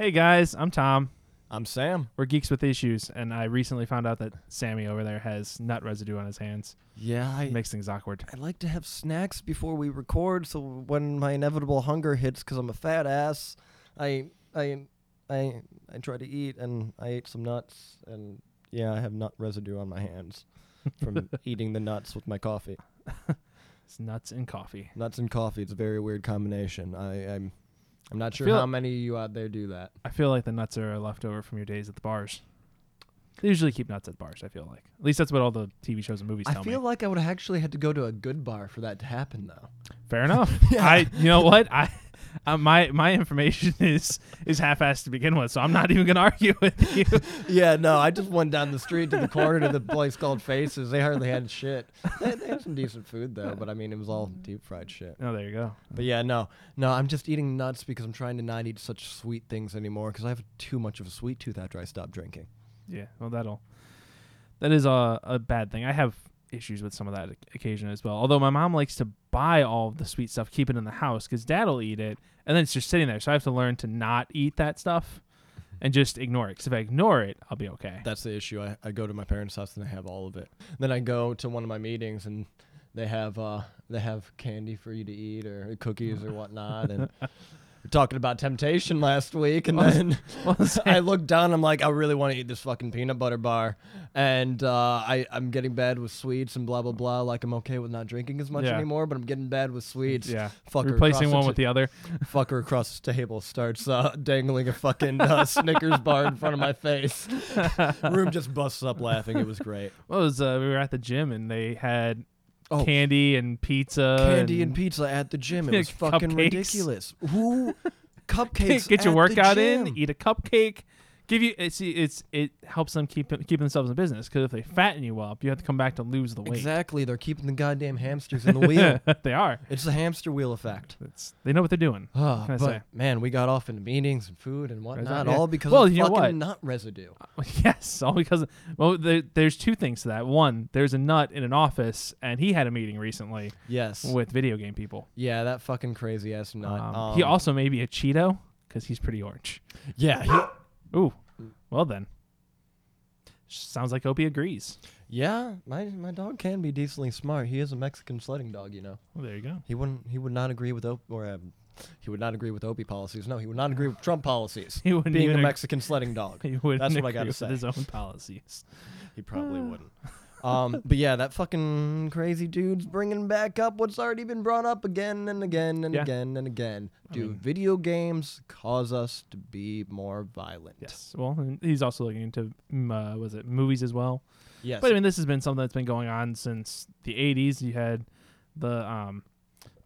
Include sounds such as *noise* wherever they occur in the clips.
Hey guys, I'm Tom. I'm Sam. We're geeks with issues, and I recently found out that Sammy over there has nut residue on his hands. Yeah, I It makes things awkward. I like to have snacks before we record, so when my inevitable hunger hits, because I'm a fat ass, I I I I try to eat, and I ate some nuts, and yeah, I have nut residue on my hands from *laughs* eating the nuts with my coffee. It's nuts and coffee. Nuts and coffee. It's a very weird combination. I, I'm I'm not sure how many of you out there do that. I feel like the nuts are left over from your days at the bars. They usually keep nuts at bars. I feel like at least that's what all the TV shows and movies tell me. I tell feel me. like I would have actually had to go to a good bar for that to happen, though. Fair enough. *laughs* Yeah. I, you know what, I, uh, my my information *laughs* is is half-assed to begin with, so I'm not even gonna argue with you. *laughs* Yeah, no, I just went down the street to the corner to the place called Faces. They hardly had shit. They, they had some decent food though, but I mean, it was all deep fried shit. Oh, there you go. But yeah, no, no, I'm just eating nuts because I'm trying to not eat such sweet things anymore because I have too much of a sweet tooth after I stop drinking. Yeah, well, that'll that is a a bad thing. I have issues with some of that oc- occasion as well. Although my mom likes to buy all the sweet stuff, keep it in the house because dad'll eat it, and then it's just sitting there. So I have to learn to not eat that stuff *laughs* and just ignore it. Because if I ignore it, I'll be okay. That's the issue. I, I go to my parents' house and they have all of it. Then I go to one of my meetings and they have uh they have candy for you to eat or cookies or *laughs* whatnot and. We're talking about temptation last week, and *laughs* then *laughs* *laughs* I look down. I'm like, I really want to eat this fucking peanut butter bar, and uh, I I'm getting bad with sweets and blah blah blah. Like I'm okay with not drinking as much Yeah. anymore, but I'm getting bad with sweets. yeah, Fucker replacing one the with the other. fucker across the table starts uh, dangling a fucking uh, Snickers bar in front of my face. Room just busts up laughing. It was great. Well, it was uh, we were at the gym and they had Oh, candy and pizza, candy and pizza at the gym. It *laughs* was fucking Cupcakes. ridiculous. Who *laughs* cupcakes? get your at the workout gym? in, eat a cupcake. Give you it's it's it helps them keep keep themselves in business because if they fatten you up, you have to come back to lose the weight. Exactly. They're keeping the goddamn hamsters in the wheel. *laughs* they are. it's the hamster wheel effect. It's, they know what they're doing. Oh, I but say? man, we got off into meetings and food and whatnot, yeah. all because Well, of you know fucking what? nut residue. *laughs* yes, all because well, there, there's two things to that. One, there's a nut in an office, and he had a meeting recently Yes. with video game people. yeah, that fucking crazy ass nut. Um, he Um, also may be a Cheeto because he's pretty orange. Yeah. He, Ooh, well then. Sounds like Opie agrees. yeah. My my dog can be decently smart. He is a Mexican sledding dog. You know. Well, there you go. He wouldn't. He would not agree with Op- or um, he would not agree with Opie policies. No, he would not agree with Trump policies. *laughs* He wouldn't Being a ag- Mexican sledding *laughs* dog, He wouldn't That's what I gotta say. His own policies. he probably wouldn't. *laughs* Um, but yeah, that fucking crazy dude's bringing back up what's already been brought up again and again and Yeah. again and again. I Do mean- video games cause us to be more violent? Yes. Well, and he's also looking into mm, uh, was it movies as well. Yes. But I mean, this has been something that's been going on since the '80s. You had the um,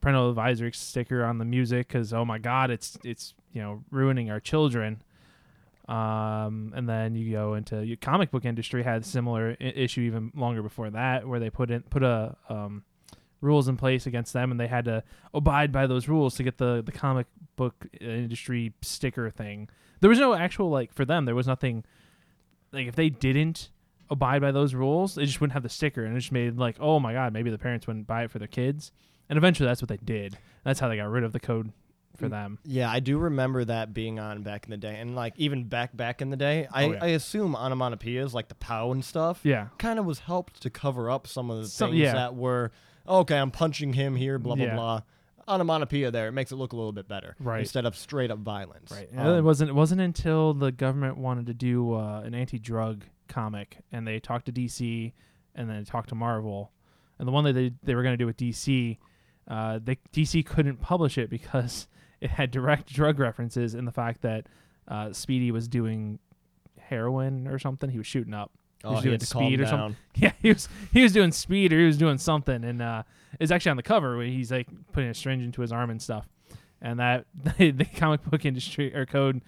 parental advisory sticker on the music because oh my god, it's it's you know ruining our children. Um, and then you go into your comic book industry had a similar I- issue even longer before that, where they put in put a um, rules in place against them, and they had to abide by those rules to get the the comic book industry sticker thing. There was no actual like for them. There was nothing like if they didn't abide by those rules, they just wouldn't have the sticker, and it just made like, oh my god, maybe the parents wouldn't buy it for their kids. And eventually, that's what they did. That's how they got rid of the code for Mm. them. Yeah, I do remember that being on back in the day, and like even back back in the day, I, Oh, yeah. I assume onomatopoeias like the pow and stuff, Yeah, kind of was helped to cover up some of the Some- things yeah. that were okay. I'm punching him here, blah blah Yeah. blah. Onomatopoeia there, it makes it look a little bit better, Right. Instead of straight up violence, right. Um, it wasn't. It wasn't until the government wanted to do uh, an anti-drug comic, and they talked to DC, and then talked to Marvel, and the one that they they were going to do with DC, uh, they DC couldn't publish it because it had direct drug references in the fact that uh, Speedy was doing heroin or something. He was shooting up. oh, was he doing calm speed or down. something. *laughs* Yeah, he was he was doing speed or he was doing something, and uh, it's actually on the cover where he's like putting a syringe into his arm and stuff. And that *laughs* the comic book industry or code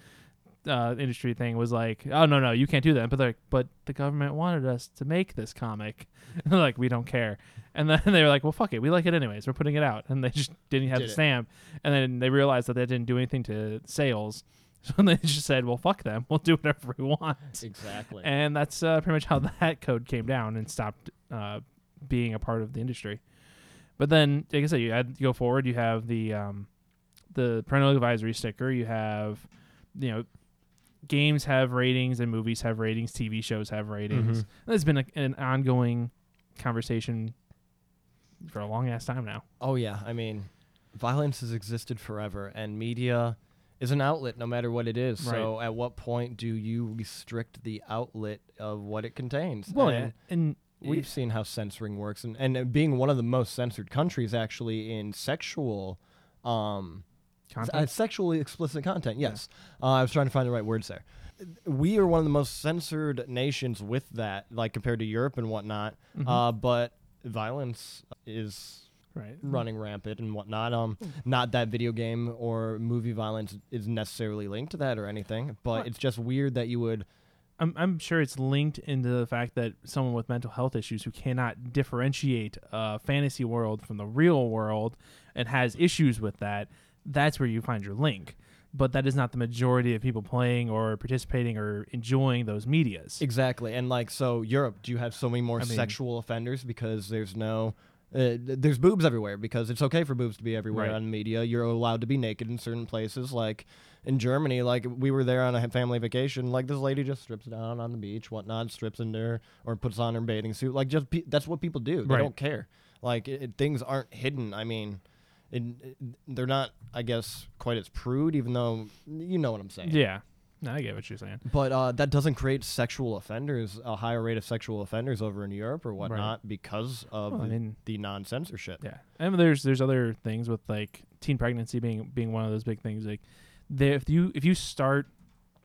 uh, industry thing was like, oh no no you can't do that. But they're like, but the government wanted us to make this comic. *laughs* And they're like, we don't care. And then *laughs* they were like, well fuck it, we like it anyways. We're putting it out. And they *laughs* just didn't have Did the it. stamp. And then they realized that that didn't do anything to sales. So they just said, well fuck them, we'll do whatever we want. Exactly. And that's uh, pretty much how that code came down and stopped uh, being a part of the industry. But then, like I said, you, add, you go forward. You have the um, the parental advisory sticker. You have, you know, games have ratings and movies have ratings, TV shows have ratings. Mhm. There's been a, an ongoing conversation for a long ass time now. Oh yeah, I mean, violence has existed forever, and media is an outlet, no matter what it is. So, at what point do you restrict the outlet of what it contains? Well, and yeah, and we've seen how censoring works, and and being one of the most censored countries actually in sexual, um. Uh, sexually explicit content. Yes, uh, I was trying to find the right words there. We are one of the most censored nations with that, like compared to Europe and whatnot. Mhm. Uh, but violence is right. running rampant and whatnot. Um, not that video game or movie violence is necessarily linked to that or anything, but What? it's just weird that you would. I'm I'm sure it's linked into the fact that someone with mental health issues who cannot differentiate a fantasy world from the real world and has issues with that, that's where you find your link. But that is not the majority of people playing or participating or enjoying those medias. Exactly, and like so, Europe. Do you have so many more I mean- sexual offenders because there's no. Uh, there's boobs everywhere because it's okay for boobs to be everywhere Right. on media. You're allowed to be naked in certain places, like in Germany. Like we were there on a family vacation. Like this lady just strips down on the beach, whatnot, strips in there or puts on her bathing suit. Like just pe- that's what people do. They Right. don't care. Like it, it- things aren't hidden. I mean, it, it- they're not. I guess quite as prude, even though you know what I'm saying. yeah. No, I get what you're saying. But uh, that doesn't create sexual offenders, a higher rate of sexual offenders over in Europe or whatnot because of Well, I the, mean, the non censorship. Yeah, and there's there's other things with like teen pregnancy being being one of those big things. Like, there, if you if you start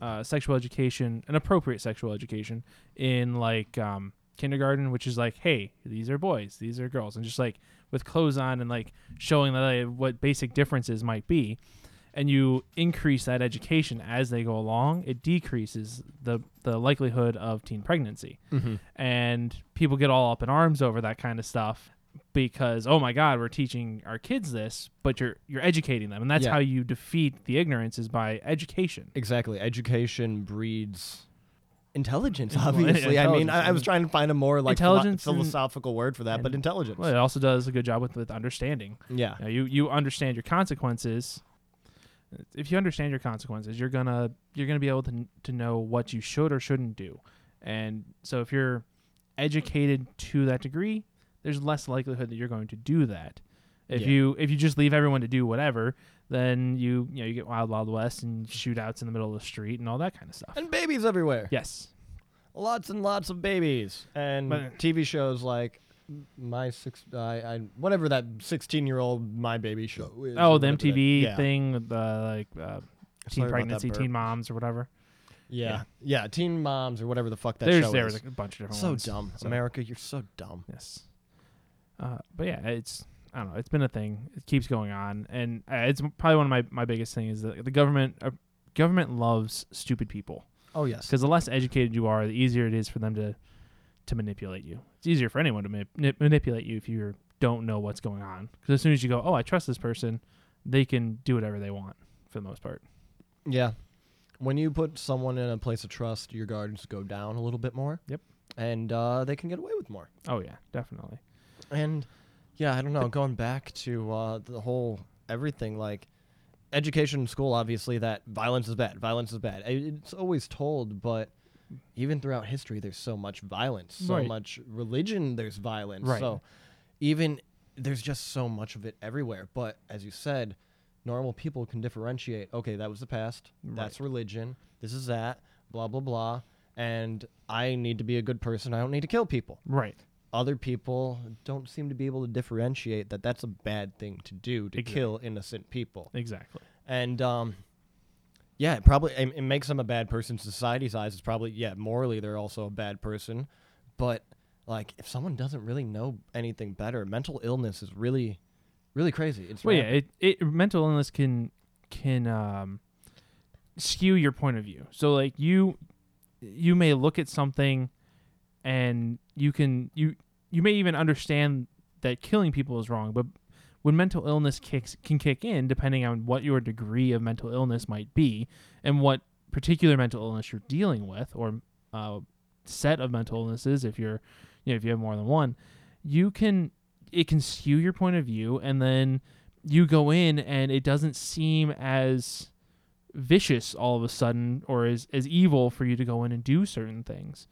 uh, sexual education, an appropriate sexual education in like um, kindergarten, which is like, hey, these are boys, these are girls, and just like with clothes on and like showing that like, what basic differences might be, and you increase that education as they go along, it decreases the the likelihood of teen pregnancy Mm-hmm. and people get all up in arms over that kind of stuff because oh my god we're teaching our kids this but you're you're educating them and that's Yeah. how you defeat the ignorance is by education Exactly. Education breeds intelligence, obviously. I mean, I, I was trying to find a more like philo- Intelligence and- philosophical word for that, but intelligence. well it also does a good job with with understanding yeah. you, know, you you understand your consequences if you understand your consequences you're gonna you're gonna be able to to know what you should or shouldn't do and so if you're educated to that degree there's less likelihood that you're going to do that if Yeah. you if you just leave everyone to do whatever then you you know you get wild wild west and shootouts in the middle of the street and all that kind of stuff And babies everywhere. yes Lots and lots of babies. And But- TV shows like my six, I, I whatever that sixteen-year-old My Baby show is. oh the that- mtv yeah. thing with the like uh, teen that pregnancy teen moms or whatever Yeah. yeah, Teen Moms or whatever the fuck that there's show there is. was a bunch of different so ones dumb, So- America. You're so dumb. Yes. Uh, but yeah, it's I don't know. It's been a thing. It keeps going on, and uh, it's probably one of my, my biggest things is that the government uh, government loves stupid people Oh yes. because the less educated you are, the easier it is for them to to manipulate you. It's easier for anyone to ma- nip- manipulate you if you don't know what's going on. Because as soon as you go, oh, I trust this person, they can do whatever they want for the most part. Yeah. When you put someone in a place of trust, your guards go down a little bit more. Yep. And uh, they can get away with more. Oh yeah, definitely. And yeah, I don't know. Going back to uh, the whole everything, like education in school, obviously that violence is bad. Violence is bad. It's always told, but even throughout history, there's so much violence, so Right. much religion. There's violence. Right. So even there's just so much of it everywhere. But as you said, normal people can differentiate. Okay, that was the past. That's religion. This is that. Blah blah blah. And I need to be a good person. I don't need to kill people Right. Other people don't seem to be able to differentiate that that's a bad thing to do to Exactly. kill innocent people Exactly. and um yeah it probably it, it makes them a bad person society's eyes it's probably yeah morally they're also a bad person but like if someone doesn't really know anything better mental illness is really really crazy it's Well, yeah, it, it mental illness can can um, skew your point of view. So like you you may look at something and you can you you may even understand that killing people is wrong, but when mental illness kicks can kick in, depending on what your degree of mental illness might be and what particular mental illness you're dealing with, or uh, set of mental illnesses, if you're you know if you have more than one, you can it can skew your point of view, and then you go in and it doesn't seem as vicious all of a sudden or as as evil for you to go in and do certain things.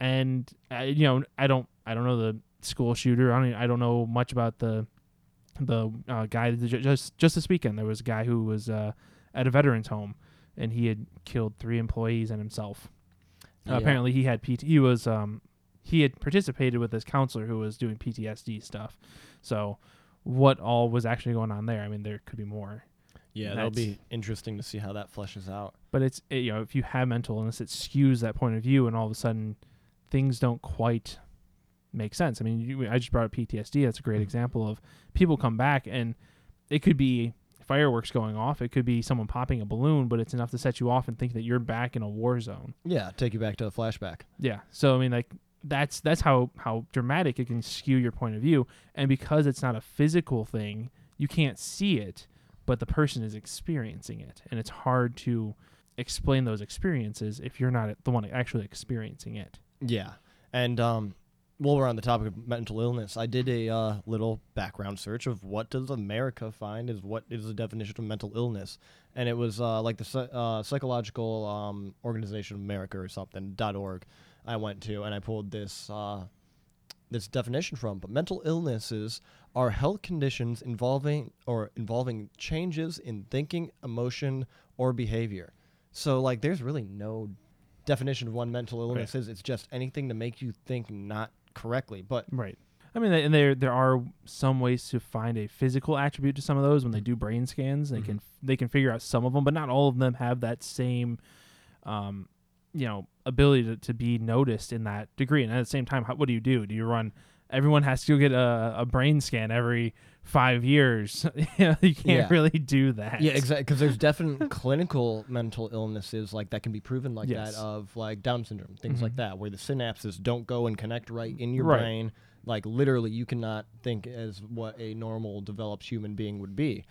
And uh, you know, I don't I don't know the school shooter. I don't I don't know much about the the uh, guy that just just this weekend there was a guy who was uh, at a veterans home and he had killed three employees and himself. Uh, apparently, he had PT. He was um he had participated with this counselor who was doing PTSD stuff. So, what all was actually going on there? I mean, there could be more. Yeah, that'll be interesting to see how that fleshes out. But it's it, you know if you have mental illness, it skews that point of view, and all of a sudden, things don't quite make sense. I mean, you, I just brought up PTSD. That's a great Mhm. example of people come back and it could be fireworks going off. It could be someone popping a balloon, but it's enough to set you off and think that you're back in a war zone. Yeah, take you back to a flashback. Yeah. So I mean, like that's that's how how dramatic it can skew your point of view, and because it's not a physical thing, you can't see it, but the person is experiencing it, and it's hard to explain those experiences if you're not the one actually experiencing it. Yeah, and um, while we're on the topic of mental illness, I did a uh, little background search of what does America find is what is the definition of mental illness, and it was uh, like the uh, psychological um, organization of America or something dot org. I went to and I pulled this uh, this definition from. But mental illnesses are health conditions involving or involving changes in thinking, emotion, or behavior. So like, there's really no definition of one mental illness is. It's just anything to make you think not correctly. But Right. I mean, and there there are some ways to find a physical attribute to some of those when they do brain scans. They can they can figure out some of them, but not all of them have that same, um, you know, ability to, to be noticed in that degree. And at the same time, how, what do you do? Do you run? Everyone has to get a, a brain scan every five years. *laughs* you, know, you can't Yeah. really do that. yeah, exactly. Because there's definite *laughs* clinical mental illnesses like that can be proven like Yes. that of like Down syndrome, things like Mhm. that, where the synapses don't go and connect right in your Right. brain. Like literally, you cannot think as what a normal developed human being would be.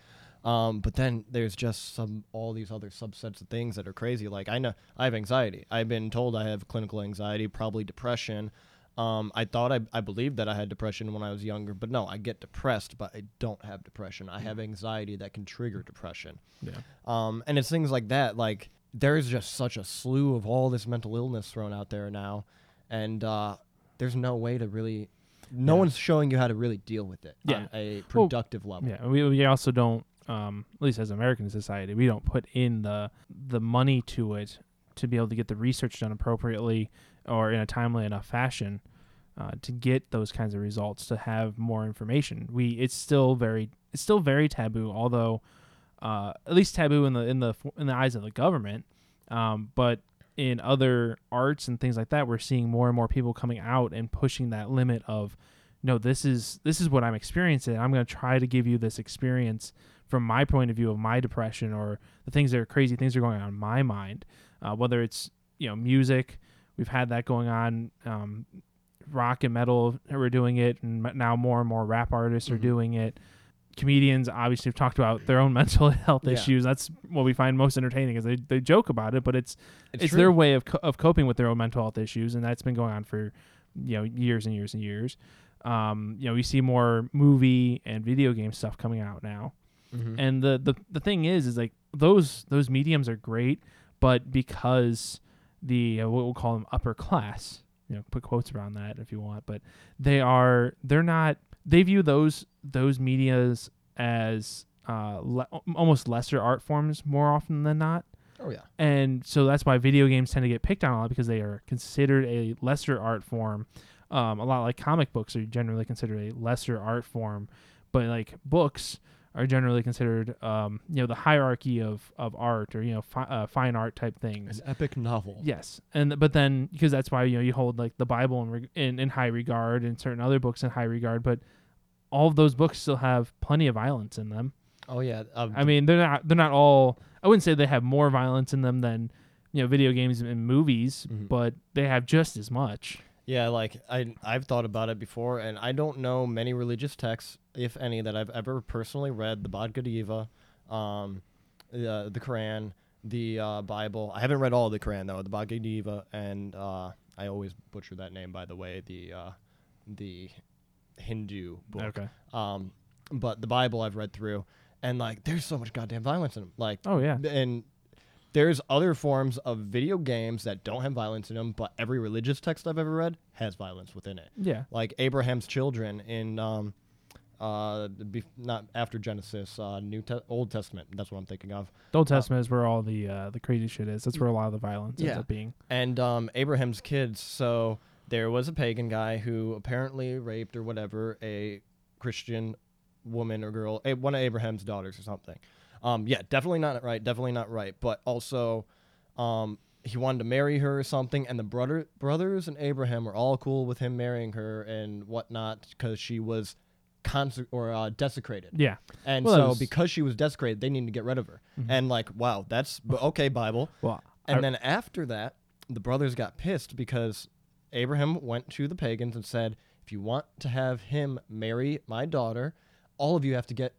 Um, but then there's just some all these other subsets of things that are crazy. Like I know I have anxiety. I've been told I have clinical anxiety, probably depression. Um, I thought I, I believed that I had depression when I was younger, but no, I get depressed, but I don't have depression. I have anxiety that can trigger depression. Yeah. Um, and it's things like that. Like there's just such a slew of all this mental illness thrown out there now, and uh, there's no way to really. No Yeah. one's showing you how to really deal with it Yeah. on a Well, productive level. Yeah, we we also don't, um, at least as American society, we don't put in the the money to it to be able to get the research done appropriately or in a timely enough fashion uh, to get those kinds of results to have more information. We it's still very it's still very taboo, although uh, at least taboo in the in the in the eyes of the government. Um, but in other arts and things like that, we're seeing more and more people coming out and pushing that limit of no this is this is what i'm experiencing i'm going to try to give you this experience from my point of view of my depression or the things that are crazy things that are going on in my mind uh, whether it's you know music we've had that going on um, rock and metal are doing it and now more and more rap artists are Mhm. doing it comedians obviously have talked about their own *laughs* mental health Yeah. issues that's what we find most entertaining is they, they joke about it but it's it's, true. their way of, co- of coping with their own mental health issues and that's been going on for you know years and years and years um, you know we see more movie and video game stuff coming out now Mhm. and the, the the thing is is like those those mediums are great but because the uh, what we'll call them upper class you know put quotes around that if you want but they are they're not they view those those medias as uh, le- almost lesser art forms more often than not oh yeah. and so that's why video games tend to get picked on a lot because they are considered a lesser art form. Um, a lot like comic books are generally considered a lesser art form, but like books are generally considered, um, you know, the hierarchy of, of art or you know fi- uh, fine art type things. An epic novel. Yes, and but then because that's why you know you hold like the Bible in, in in high regard and certain other books in high regard, but all of those books still have plenty of violence in them. Oh yeah. Um, I mean, they're not they're not all. I wouldn't say they have more violence in them than you know video games and movies, Mhm. but they have just as much. Yeah, like I I've thought about it before, and I don't know many religious texts, if any, that I've ever personally read. The Bhagavad Gita, um, the the Quran, the uh, Bible. I haven't read all of the Quran though. The Bhagavad Gita, and uh, I always butcher that name by the way. The uh, the Hindu book. Okay. Um, but the Bible I've read through, and like there's so much goddamn violence in them. Like Oh yeah. and there's other forms of video games that don't have violence in them, but every religious text I've ever read has violence within it. Yeah. Like Abraham's children in um, uh, be- not after Genesis, uh, New Te- Old Testament. That's what I'm thinking of. The Old Testament is where all the uh, the crazy shit is. That's where a lot of the violence ends Yeah. up being. and um, Abraham's kids. So there was a pagan guy who apparently raped or whatever a Christian woman or girl, a, one of Abraham's daughters or something. Um, yeah, definitely not right. Definitely not right. But also, um, he wanted to marry her or something, and the brother brothers and Abraham were all cool with him marrying her and whatnot because she was conse- or uh, desecrated. Yeah. And Well, that so was- because she was desecrated, they needed to get rid of her. And like, wow, that's b- *laughs* okay, Bible. Well, And I- then after that, the brothers got pissed because Abraham went to the pagans and said, "If you want to have him marry my daughter, all of you have to get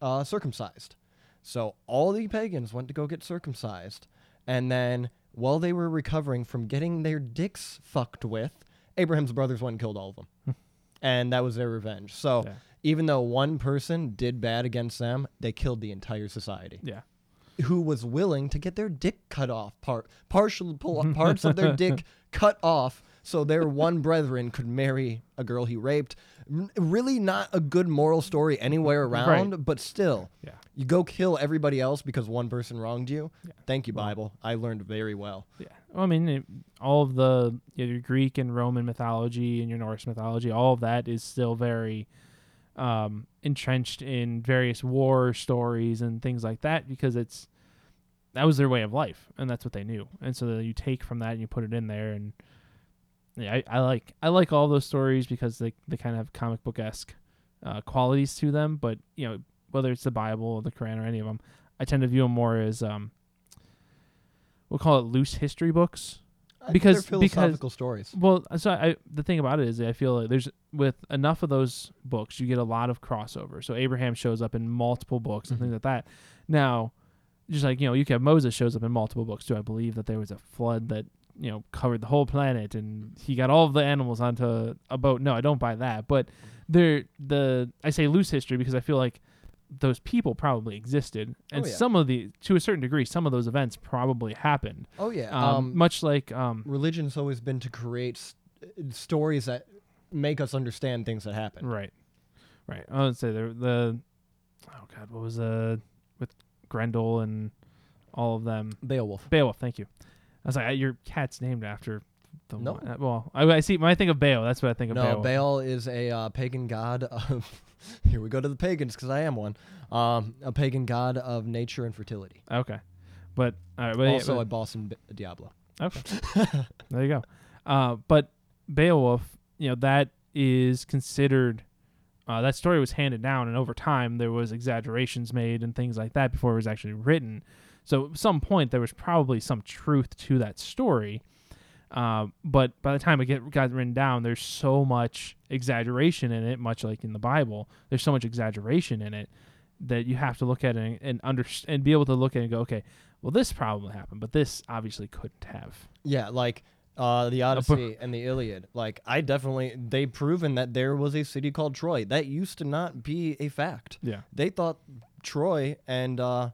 uh, circumcised." So all the pagans went to go get circumcised, and then while they were recovering from getting their dicks fucked with, Abraham's brothers went and killed all of them, and that was their revenge. So Yeah. even though one person did bad against them, they killed the entire society yeah. who was willing to get their dick cut off, part partial pull, *laughs* parts of their dick cut off, so their one brethren could marry a girl he raped. Really, not a good moral story anywhere around, but still, Yeah. you go kill everybody else because one person wronged you. Thank you, Bible. I learned very well. Yeah. I mean, it, all of the your Greek and Roman mythology and your Norse mythology, all of that is still very um, entrenched in various war stories and things like that because it's that was their way of life and that's what they knew. And so you take from that and you put it in there and yeah, I, I like I like all those stories because they they kind of have comic book esque uh, qualities to them. But you know, whether it's the Bible or the Quran or any of them, I tend to view them more as um, we'll call it loose history books. Because- they're because- philosophical stories. Well, so I the thing about it is I feel like there's with enough of those books you get a lot of crossover. So Abraham shows up in multiple books and Mhm. things like that. Now, just like you know, you can have Moses shows up in multiple books Do I believe that there was a flood that you know covered the whole planet and he got all of the animals onto a boat. No, I don't buy that. But there, the I say loose history because I feel like those people probably existed, and Oh, yeah. some of the to a certain degree, some of those events probably happened. Oh yeah. Um, Um, much like um, religion's always been to create s- stories that make us understand things that happen. Right, right. I would say the the oh god, what was uh with Grendel and all of them? Beowulf. Beowulf. Thank you. I was like, uh, your cat's named after the No. one. Well, I, I see. When I think of Baal, that's what I think of. No, Beowulf. Baal is a uh, pagan god of. *laughs* here we go to the pagans because I am one. Um, a pagan god of nature and fertility. Okay, but all right, but, yeah, also but- a boss in Diablo. Okay. *laughs* there you go. Uh, but Beowulf, you know, that is considered. Uh, that story was handed down, and over time there was exaggerations made and things like that before it was actually written. So at some point there was probably some truth to that story. Uh, but by the time it get, got written down, there's so much exaggeration in it, much like in the Bible. There's so much exaggeration in it that you have to look at it and, and under and be able to look at it and go, okay, well this probably happened, but this obviously couldn't have. Yeah, like uh, the Odyssey and the Iliad. Like I definitely they've proven that there was a city called Troy. That used to not be a fact. Yeah. They thought Troy and uh,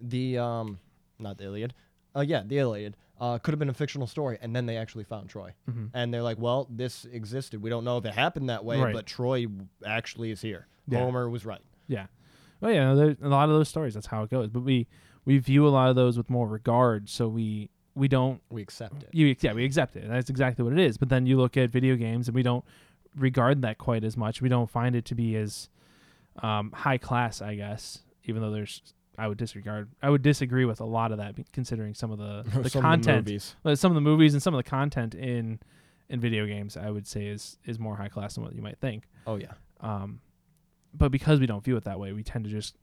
the um, not the Iliad. Uh, yeah, the Iliad. Uh, could have been a fictional story, and then they actually found Troy, Mhm. and they're like, "Well, this existed. We don't know if it happened that way, Right. but Troy actually is here. Yeah. Homer was right." Yeah. Well, yeah, there's a lot of those stories. That's how it goes. But we we view a lot of those with more regard, so we we don't We accept it. you yeah we accept it. That's exactly what it is. But then you look at video games, and we don't regard that quite as much. We don't find it to be as um, high class, I guess. Even though there's, I would disregard. I would disagree with a lot of that, considering some of the *laughs* the Some content, Of the movies. some of the movies, and some of the content in in video games. I would say is is more high class than what you might think. Oh yeah. Um, but because we don't view it that way, we tend to just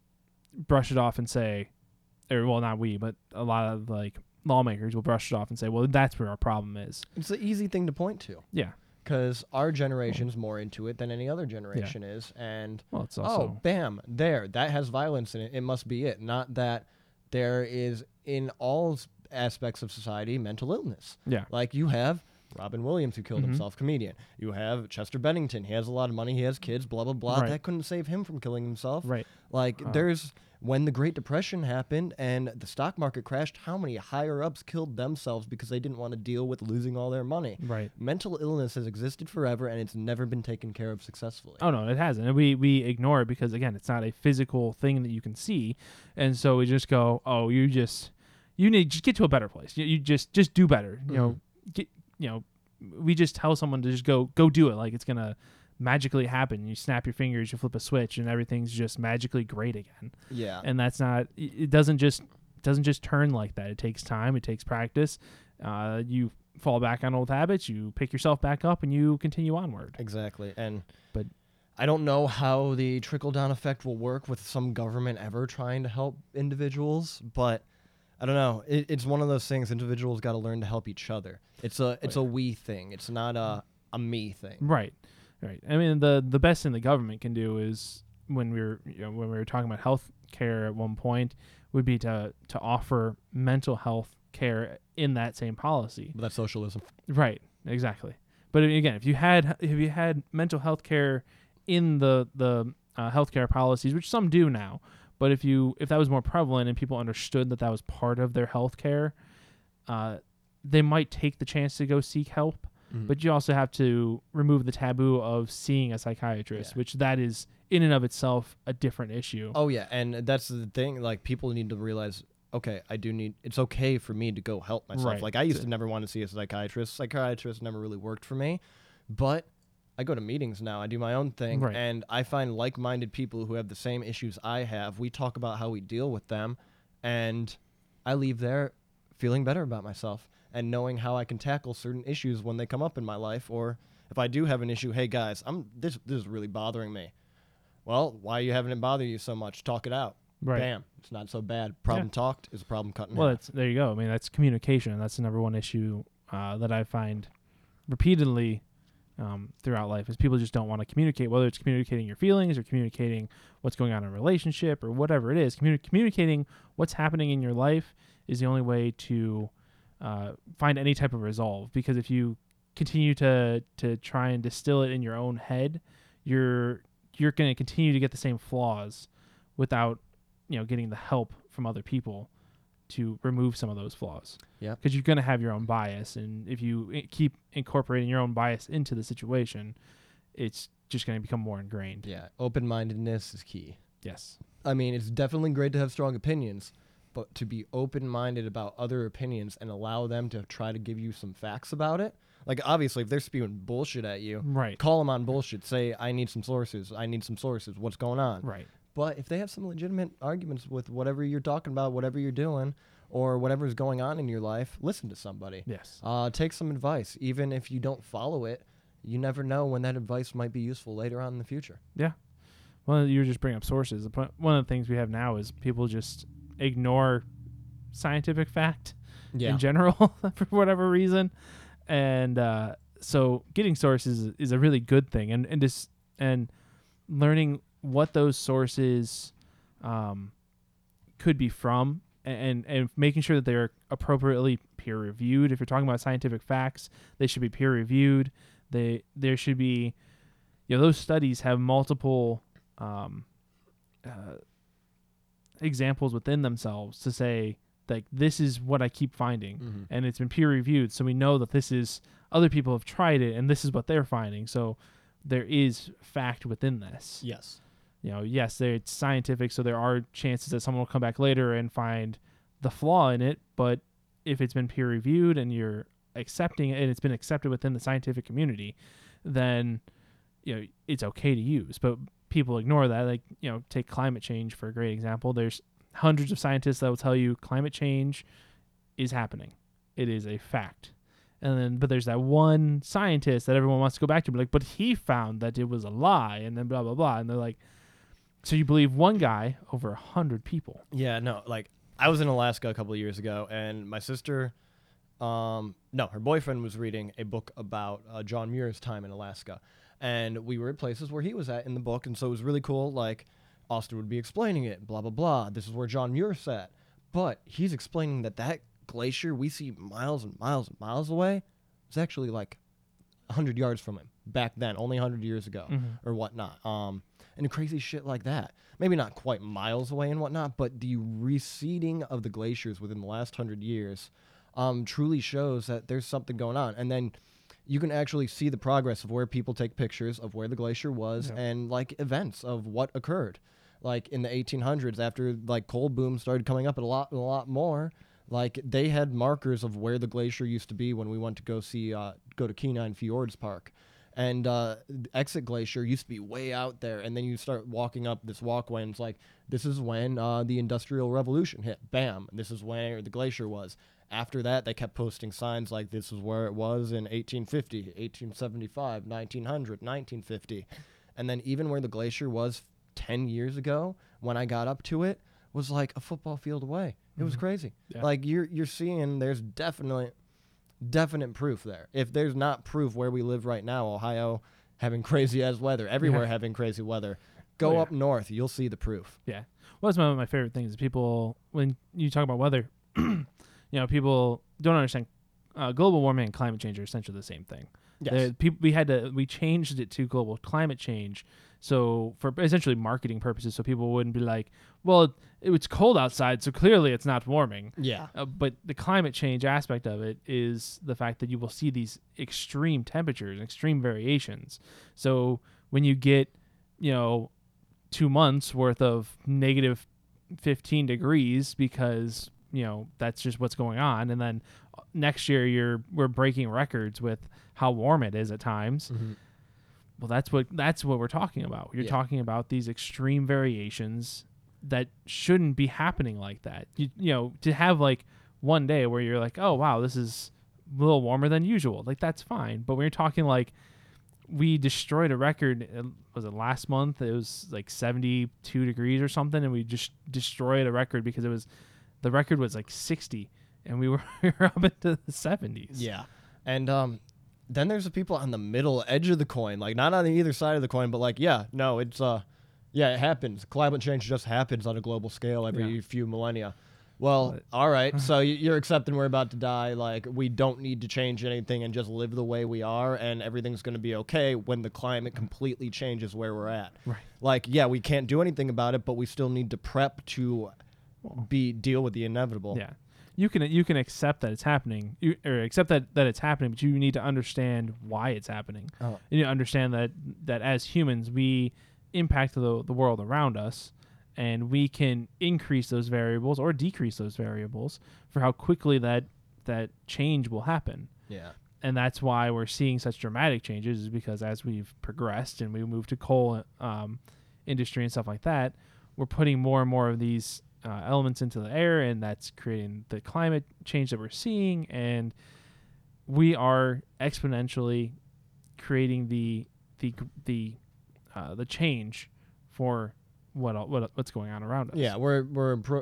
brush it off and say, or well, not we, but a lot of like lawmakers will brush it off and say, well, that's where our problem is. It's an easy thing to point to. Yeah. Because our generation's more into it than any other generation is and Well, it's oh bam there that has violence in it. It must be it. Not that there is in all s- aspects of society mental illness. Yeah, like you have robin williams who killed Mhm. himself comedian. You have chester bennington. He has a lot of money. He has kids blah blah blah. Right. that couldn't save him from killing himself. Right. like there's when the Great Depression happened and the stock market crashed, how many higher ups killed themselves because they didn't want to deal with losing all their money? Right. Mental illness has existed forever and it's never been taken care of successfully. Oh no, it hasn't. And we we ignore it because again, it's not a physical thing that you can see, and so we just go, oh, you just you need just get to a better place. You, you just just do better. You know, mm-hmm. get you know, we just tell someone to just go go do it like it's gonna magically happen. You snap your fingers, you flip a switch, and everything's just magically great again. Yeah. And that's not. It doesn't just doesn't just turn like that. It takes time. It takes practice. Uh, you fall back on old habits. You pick yourself back up, and you continue onward. Exactly. And But- I don't know how the trickle down effect will work with some government ever trying to help individuals, but I don't know. It, it's one of those things individuals got to learn to help each other. It's a it's a we thing. It's not a a me thing. Right, right. I mean, the the best thing the government can do is when we were you know, when we were talking about health care at one point would be to to offer mental health care in that same policy. But that's socialism. Right, exactly. But again, if you had if you had mental health care in the the uh, healthcare policies, which some do now, but if you if that was more prevalent and people understood that that was part of their health care, uh, they might take the chance to go seek help. Mm-hmm. But you also have to remove the taboo of seeing a psychiatrist, Yeah. which that is in and of itself a different issue. Oh yeah, and that's the thing. Like people need to realize, okay, I do need. It's okay for me to go help myself. Right. Like I used to never want to see a psychiatrist. Psychiatrist never really worked for me, but I go to meetings now. I do my own thing, Right. and I find like-minded people who have the same issues I have. We talk about how we deal with them, and I leave there feeling better about myself and knowing how I can tackle certain issues when they come up in my life. Or if I do have an issue, hey guys, I'm this this is really bothering me. Well, why are you having it bother you so much? Talk it out. right. Bam. It's not so bad. Problem talked is a problem cut in Well, that's there you go. I mean, that's communication. That's the number one issue uh, that I find repeatedly um, throughout life is people just don't want to communicate. Whether it's communicating your feelings or communicating what's going on in a relationship or whatever it is, communi- communicating what's happening in your life is the only way to uh, find any type of resolve. Because if you continue to to try and distill it in your own head, you're you're going to continue to get the same flaws without you know getting the help from other people to remove some of those flaws. Yeah. Because you're going to have your own bias, and if you keep incorporating your own bias into the situation, it's just going to become more ingrained. yeah. Open mindedness is key. Yes. I mean, it's definitely great to have strong opinions, but to be open minded about other opinions and allow them to try to give you some facts about it. Like, obviously, if they're spewing bullshit at you, Right. call them on bullshit. Say, I need some sources. I need some sources. What's going on? Right. But if they have some legitimate arguments with whatever you're talking about, whatever you're doing, or whatever is going on in your life, listen to somebody. Yes. Uh, take some advice. Even if you don't follow it, you never know when that advice might be useful later on in the future. Yeah. Well, you were just bringing up sources. The point, one of the things we have now is people just ignore scientific fact in general *laughs* for whatever reason, and uh, so getting sources is, is a really good thing, and and just and learning what those sources um, could be from, and and making sure that they're appropriately peer reviewed. If you're talking about scientific facts, they should be peer reviewed. They there should be, you know, those studies have multiple um, uh, examples within themselves to say like this is what I keep finding Mm-hmm. and it's been peer reviewed so we know that this is other people have tried it and this is what they're finding so there is fact within this Yes. you know yes it's scientific so there are chances that someone will come back later and find the flaw in it but if it's been peer reviewed and you're accepting it and it's been accepted within the scientific community then you know it's okay to use but people ignore that like you know take climate change for a great example. There's hundreds of scientists that will tell you climate change is happening. It is a fact. And then but there's that one scientist that everyone wants to go back to be like but he found that it was a lie and then blah blah blah. And they're like so you believe one guy over a hundred people? Yeah, no, like I was in Alaska a couple of years ago, and my sister, um, no, her boyfriend was reading a book about uh, John Muir's time in Alaska, and we were at places where he was at in the book, and so it was really cool. Like Austin would be explaining it, blah blah blah. This is where John Muir sat, but he's explaining that that glacier we see miles and miles and miles away is actually like 100 yards from him back then, only 100 years ago Mhm. or whatnot. Um, and crazy shit like that. Maybe not quite miles away and whatnot, but the receding of the glaciers within the last hundred years um, truly shows that there's something going on. And then you can actually see the progress of where people take pictures of where the glacier was Yeah. and like events of what occurred. Like in the 1800s, after like coal boom started coming up a lot, a lot more. Like they had markers of where the glacier used to be when we went to go see, uh, go to Kenai Fjords Park and uh, exit glacier used to be way out there and then you start walking up this walkway and it's like this is when uh, the industrial revolution hit bam this is where the glacier was after that they kept posting signs like this is where it was in 1850 1875 1900 1950 and then even where the glacier was 10 years ago when i got up to it was like a football field away it was Mhm. crazy Yeah. like you're you're seeing there's definitely definite proof there. If there's not proof where we live right now, Ohio having *laughs* crazy as weather, everywhere Yeah. having crazy weather. Go Oh, yeah. up north, you'll see the proof. Yeah. Well, that's one of my favorite things. People, when you talk about weather, *clears throat* you know, people don't understand. Uh, global warming and climate change are essentially the same thing. The peop we had to we changed it to global climate change, so for essentially marketing purposes, so people wouldn't be like, well, it, it's cold outside, so clearly it's not warming. Yeah. Uh, but the climate change aspect of it is the fact that you will see these extreme temperatures, extreme variations. So when you get, you know, two months worth of negative 15 degrees because, you know, that's just what's going on. And then uh, next year you're, we're breaking records with how warm it is at times. Well, that's what that's what we're talking about. You're Yeah. talking about these extreme variations that shouldn't be happening like that. You, you know, to have like one day where you're like, "Oh, wow, this is a little warmer than usual." Like that's fine. But when you're talking like we destroyed a record uh, was it last month? It was like 72 degrees or something and we just destroyed a record because it was the record was like 60 and we were, *laughs* we were up into the 70s. Yeah. And um then there's the people on the middle edge of the coin, like not on either side of the coin, but like, yeah, no, it's uh yeah, it happens. Climate change just happens on a global scale every Yeah. few millennia. Well, But- all right. *laughs* So you're accepting we're about to die. Like we don't need to change anything and just live the way we are, and everything's going to be okay when the climate completely changes where we're at. Right. Like, yeah, we can't do anything about it, but we still need to prep to be deal with the inevitable. Yeah. You can you can accept that it's happening, you, or accept that, that it's happening, but you need to understand why it's happening. Oh. You need to understand that that as humans we impact the the world around us, and we can increase those variables or decrease those variables for how quickly that that change will happen. Yeah. And that's why we're seeing such dramatic changes, is because as we've progressed and we move to coal um, industry and stuff like that, we're putting more and more of these uh, elements into the air, and that's creating the climate change that we're seeing. And we are exponentially creating the the the uh, the change for what el- what what's going on around us. Yeah, we're we're pro,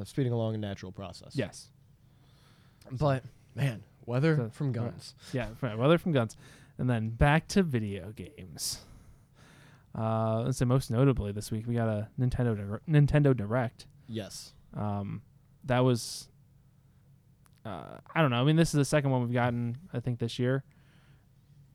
uh, speeding along a natural process. Yes. But man, weather So- from guns. Yeah, right, weather from guns, and then back to video games. Uh, let's say most notably this week we got a Nintendo Dir- Nintendo Direct. Yes. Um, that was, uh, I don't know. I mean, this is the second one we've gotten, I think, this year,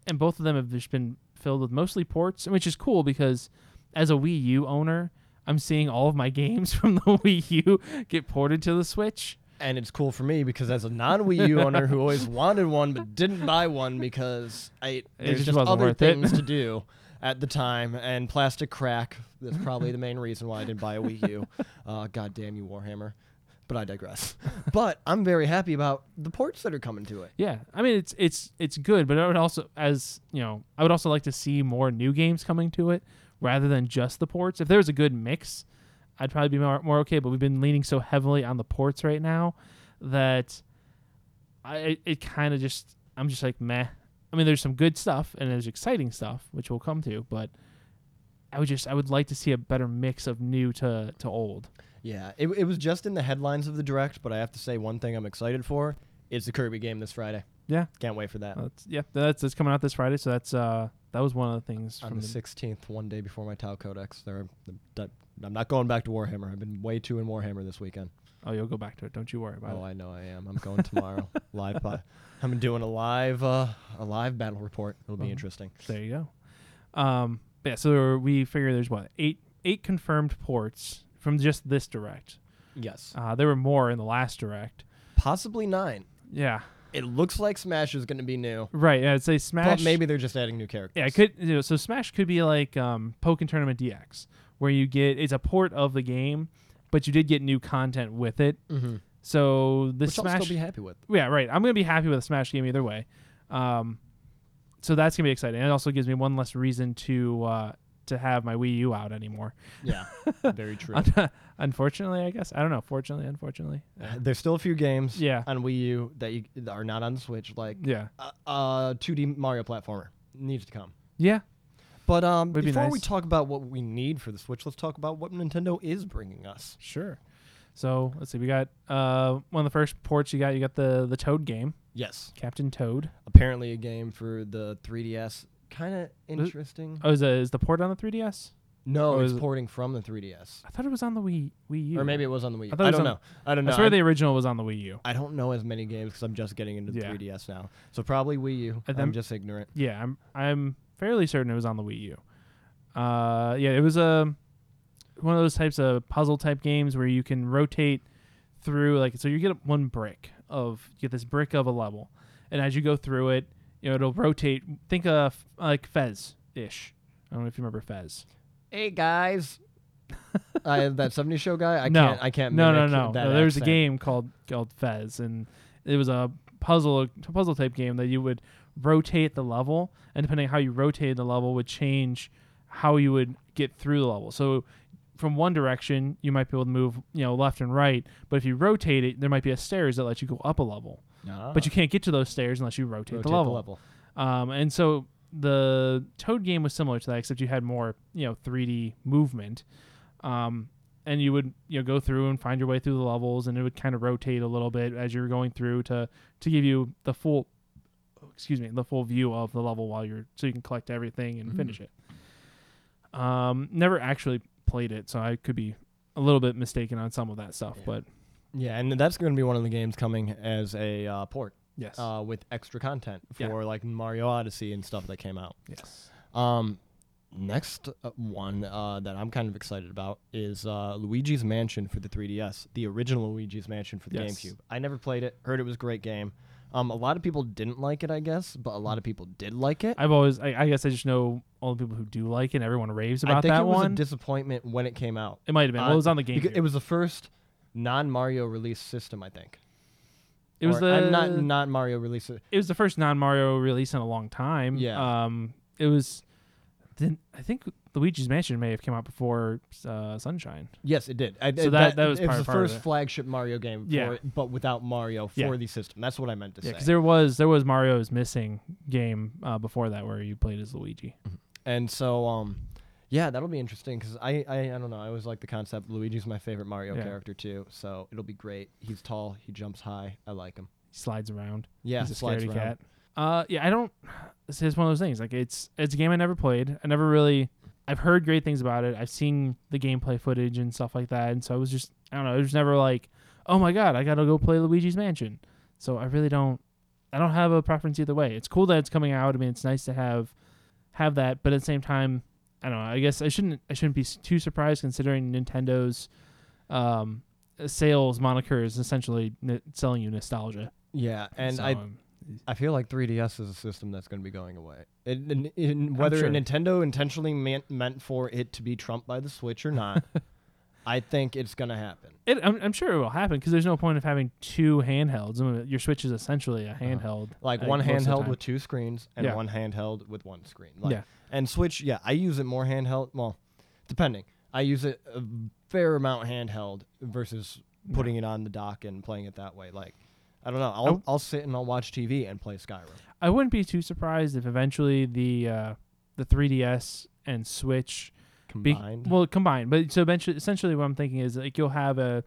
and both of them have just been filled with mostly ports, which is cool because as a Wii U owner, I'm seeing all of my *laughs* games from the *laughs* Wii U get ported to the Switch. And it's cool for me because as a non Wii U owner who always *laughs* wanted one but didn't buy one because I there's just just, other worth it. things to do at the time and plastic crack. That's probably the main reason why I didn't buy a Wii U. *laughs* Uh, God damn you, Warhammer. But I digress. *laughs* but I'm very happy about the ports that are coming to it. Yeah, I mean it's it's it's good, but I would also, as you know, I would also like to see more new games coming to it rather than just the ports. If there was a good mix, I'd probably be more, more okay. But we've been leaning so heavily on the ports right now that I it, it kind of just I'm just like meh. I mean, there's some good stuff and there's exciting stuff which we'll come to, but I would just I would like to see a better mix of new to to old. Yeah, it, it was just in the headlines of the direct, but I have to say one thing I'm excited for is the Kirby game this Friday. Yeah. Can't wait for that. That's, yeah, that's that's coming out this Friday, so that's uh that was one of the things on from the the, 16th, one day before my Tau Codex. There, I'm not going back to Warhammer. I've been way too in Warhammer this weekend. Oh, you'll go back to it. Don't you worry about Oh, it. Oh, I know I am. I'm going tomorrow. *laughs* live. po- I'm doing a live uh, a live battle report. It'll be Mhm. interesting. There you go. Um, but yeah, so we figure there's what eight eight confirmed ports from just this direct. Yes. Uh, there were more in the last direct. Possibly nine. Yeah, It looks like Smash is going to be new, right. Yeah, I'd say Smash. but maybe they're just adding new characters. Yeah, it could. You know, so Smash could be like um, Pokken Tournament DX, where you get it's a port of the game, but you did get new content with it. Mm-hmm. So the Which I'll Smash. still be happy with. yeah, right. I'm gonna be happy with a Smash game either way. Um, so that's gonna be exciting. It also gives me one less reason to uh, to have my Wii U out anymore. Yeah, *laughs* very true. *laughs* Unfortunately, I guess I don't know. Fortunately, unfortunately, There's still a few games Yeah. on Wii U that, you, that are not on Switch, like yeah, uh, uh 2D Mario platformer needs to come. yeah. But um, Would be before we nice. talk about what we need for the Switch, let's talk about what Nintendo is bringing us. Sure. So let's see. We got uh, one of the first ports you got. You got the the Toad game, Yes, Captain Toad. apparently a game for the 3DS. Kind of interesting. Oh, is, the is the port on the 3DS? No, oh, it's is it- porting from the 3DS, I thought it was on the Wii Wii U. or maybe it was on the Wii. I I, thought it was don't on- know. I don't know. I swear I, the original was on the Wii U. I don't know as many games because I'm just getting into the Yeah. 3DS now. So probably Wii U. And I'm then- just ignorant. Yeah, I'm I'm fairly certain it was on the Wii U. Uh, yeah, it was a one of those types of puzzle type games where you can rotate through like so you get one brick of you get this brick of a level, and as you go through it, you know it'll rotate. Think of like Fez ish. I don't know if you remember Fez. Hey guys. *laughs* I that 70 show guy. I No. can't. I can't. No, no, no. That no there was a game called called Fez, and it was a puzzle a puzzle type game that you would rotate the level, and depending on how you rotated the level, would change how you would get through the level. So from one direction, you might be able to move, you know, left and right, but if you rotate it, there might be a stairs that let you go up a level, Ah. but you can't get to those stairs unless you rotate, rotate the level. Um, and so the Toad game was similar to that, except you had more, you know, 3D movement. Um, and you would, you know, go through and find your way through the levels, and it would kind of rotate a little bit as you were going through to to give you the full, excuse me, the full view of the level while you're so you can collect everything and Mhm. finish it. Um, never actually played it, so I could be a little bit mistaken on some of that stuff, Yeah. but Yeah, and that's going to be one of the games coming as a uh, port yes, uh, with extra content Yeah. for like Mario Odyssey and stuff that came out. yes, Um, next uh, one uh, that I'm kind of excited about is uh, Luigi's Mansion for the 3DS, the original Luigi's Mansion for the Yes. GameCube. I never played it. Heard it was a great game. Um, a lot of people didn't like it, I guess, but a lot of people did like it. I've always, I, I guess, I just know all the people who do like it. and Everyone raves I about think that it was one. a disappointment when it came out. It might have been. well, Uh, it was on the game. Because it was the first non-Mario release system, I think. It was Or, the uh, not not Mario release. it was the first non Mario release in a long time. Yeah. Um. It was. Then I think Luigi's Mansion may have come out before uh, Sunshine. Yes, it did. I, So that- that was it was the first flagship Mario game, for Yeah. it, but without Mario for Yeah. the system. That's what I meant to say. Yeah, say. because there was there was Mario's missing game uh, before that where you played as Luigi. And so, um, yeah, that'll be interesting because I, I, I don't know. I always like the concept. Luigi's my favorite Mario Yeah. character too, so it'll be great. He's tall. He jumps high. I like him. He slides around. Yeah, He's a slides scaredy around. cat. Uh, yeah, I don't. *sighs* It's one of those things. Like it's it's a game I never played. I never really. I've heard great things about it. I've seen the gameplay footage and stuff like that, and so I was just I don't know. It was never like, oh my god, I gotta go play Luigi's Mansion. So I really don't. I don't have a preference either way. It's cool that it's coming out. I mean, it's nice to have have that, but at the same time, I don't know. I guess I shouldn't I shouldn't be too surprised considering Nintendo's um, sales moniker is essentially n- selling you nostalgia. Yeah, and So, I, I feel like 3DS is a system that's going to be going away. It, in, in, whether sure. Nintendo intentionally meant, meant for it to be trumped by the Switch or not, *laughs* I think it's going to happen. It, I'm, I'm sure it will happen because there's no point of having two handhelds. I mean, your Switch is essentially a handheld. Like uh, one most of the handheld with two screens and Yeah. one handheld with one screen. Like, yeah, And Switch, yeah, I use it more handheld. Well, depending. I use it a fair amount handheld versus putting it on the dock and playing it that way. Like, I don't know. I'll Oh. I'll sit and I'll watch TV and play Skyrim. I wouldn't be too surprised if eventually the uh, the 3DS and Switch be, Combined. well combined. But so eventually, essentially, what I'm thinking is like you'll have a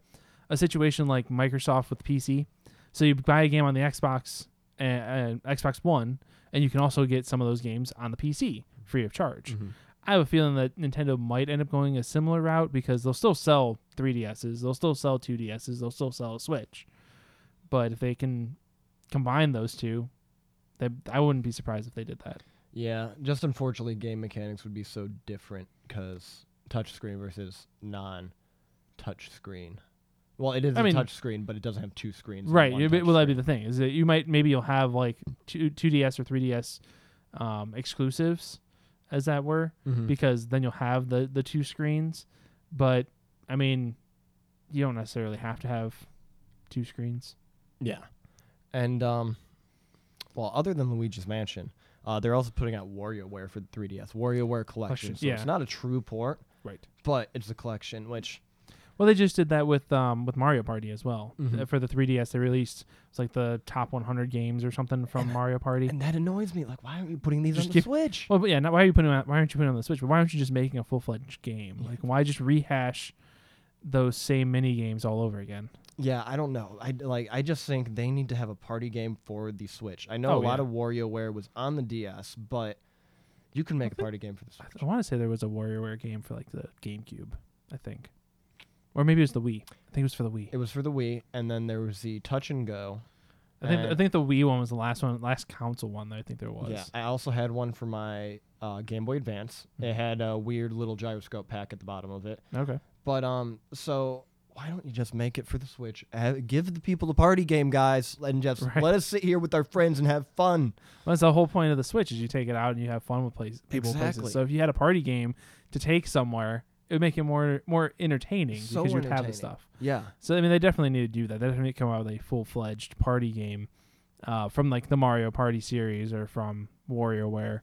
a situation like Microsoft with PC. So you buy a game on the Xbox and, and Xbox One, and you can also get some of those games on the PC free of charge. Mhm. I have a feeling that Nintendo might end up going a similar route because they'll still sell 3DSs. They'll still sell 2DSs. They'll still sell a Switch. But if they can combine those two, they, I wouldn't be surprised if they did that. Yeah, just unfortunately, game mechanics would be so different because touchscreen versus non-touchscreen. Well, it is I a mean- touchscreen, but it doesn't have two screens. Right. one yeah, but- Will that be the thing? Is that you might maybe you'll have like two 2DS or 3DS um, exclusives, as that were, Mhm. because then you'll have the the two screens. But I mean, you don't necessarily have to have two screens. Yeah. And um well, other than Luigi's Mansion, uh, they're also putting out WarioWare for the 3DS. WarioWare collection. Collection, So yeah. it's not a true port, Right. but it's a collection, which Well, they just did that with um with Mario Party as well. Mhm. Uh, For the 3DS, they released it's like the top 100 games or something from Mario Party. and that annoys me. Like, why aren't you putting these Just on the give- Switch? Well, but yeah. Now, why are you putting? it on- Why aren't you putting it on the Switch? But why aren't you just making a full fledged game? Like, why just rehash those same mini games all over again? Yeah, I don't know. I like. I just think they need to have a party game for the Switch. I know Oh, a lot yeah. of WarioWare was on the DS, but you can make a think- party game for the Switch. I want to say there was a WarioWare game for like the GameCube. I think, or maybe it was the Wii. I think it was for the Wii. It was for the Wii, and then there was the Touch and Go. I think I and- think the Wii one was the last one, last console one that I think there was. Yeah, I also had one for my uh, Game Boy Advance. It had a weird little gyroscope pack at the bottom of it. Okay. But um, so why don't you just make it for the Switch? Uh, give the people the party game, guys, and just Right. let us sit here with our friends and have fun. Well, that's the whole point of the Switch is you take it out and you have fun with place, people Exactly. places. So if you had a party game to take somewhere, it would make it more more entertaining So because you'd have the stuff. Yeah, So I mean, they definitely need to do that. They definitely need to come out with a full fledged party game uh, from like the Mario Party series or from WarioWare.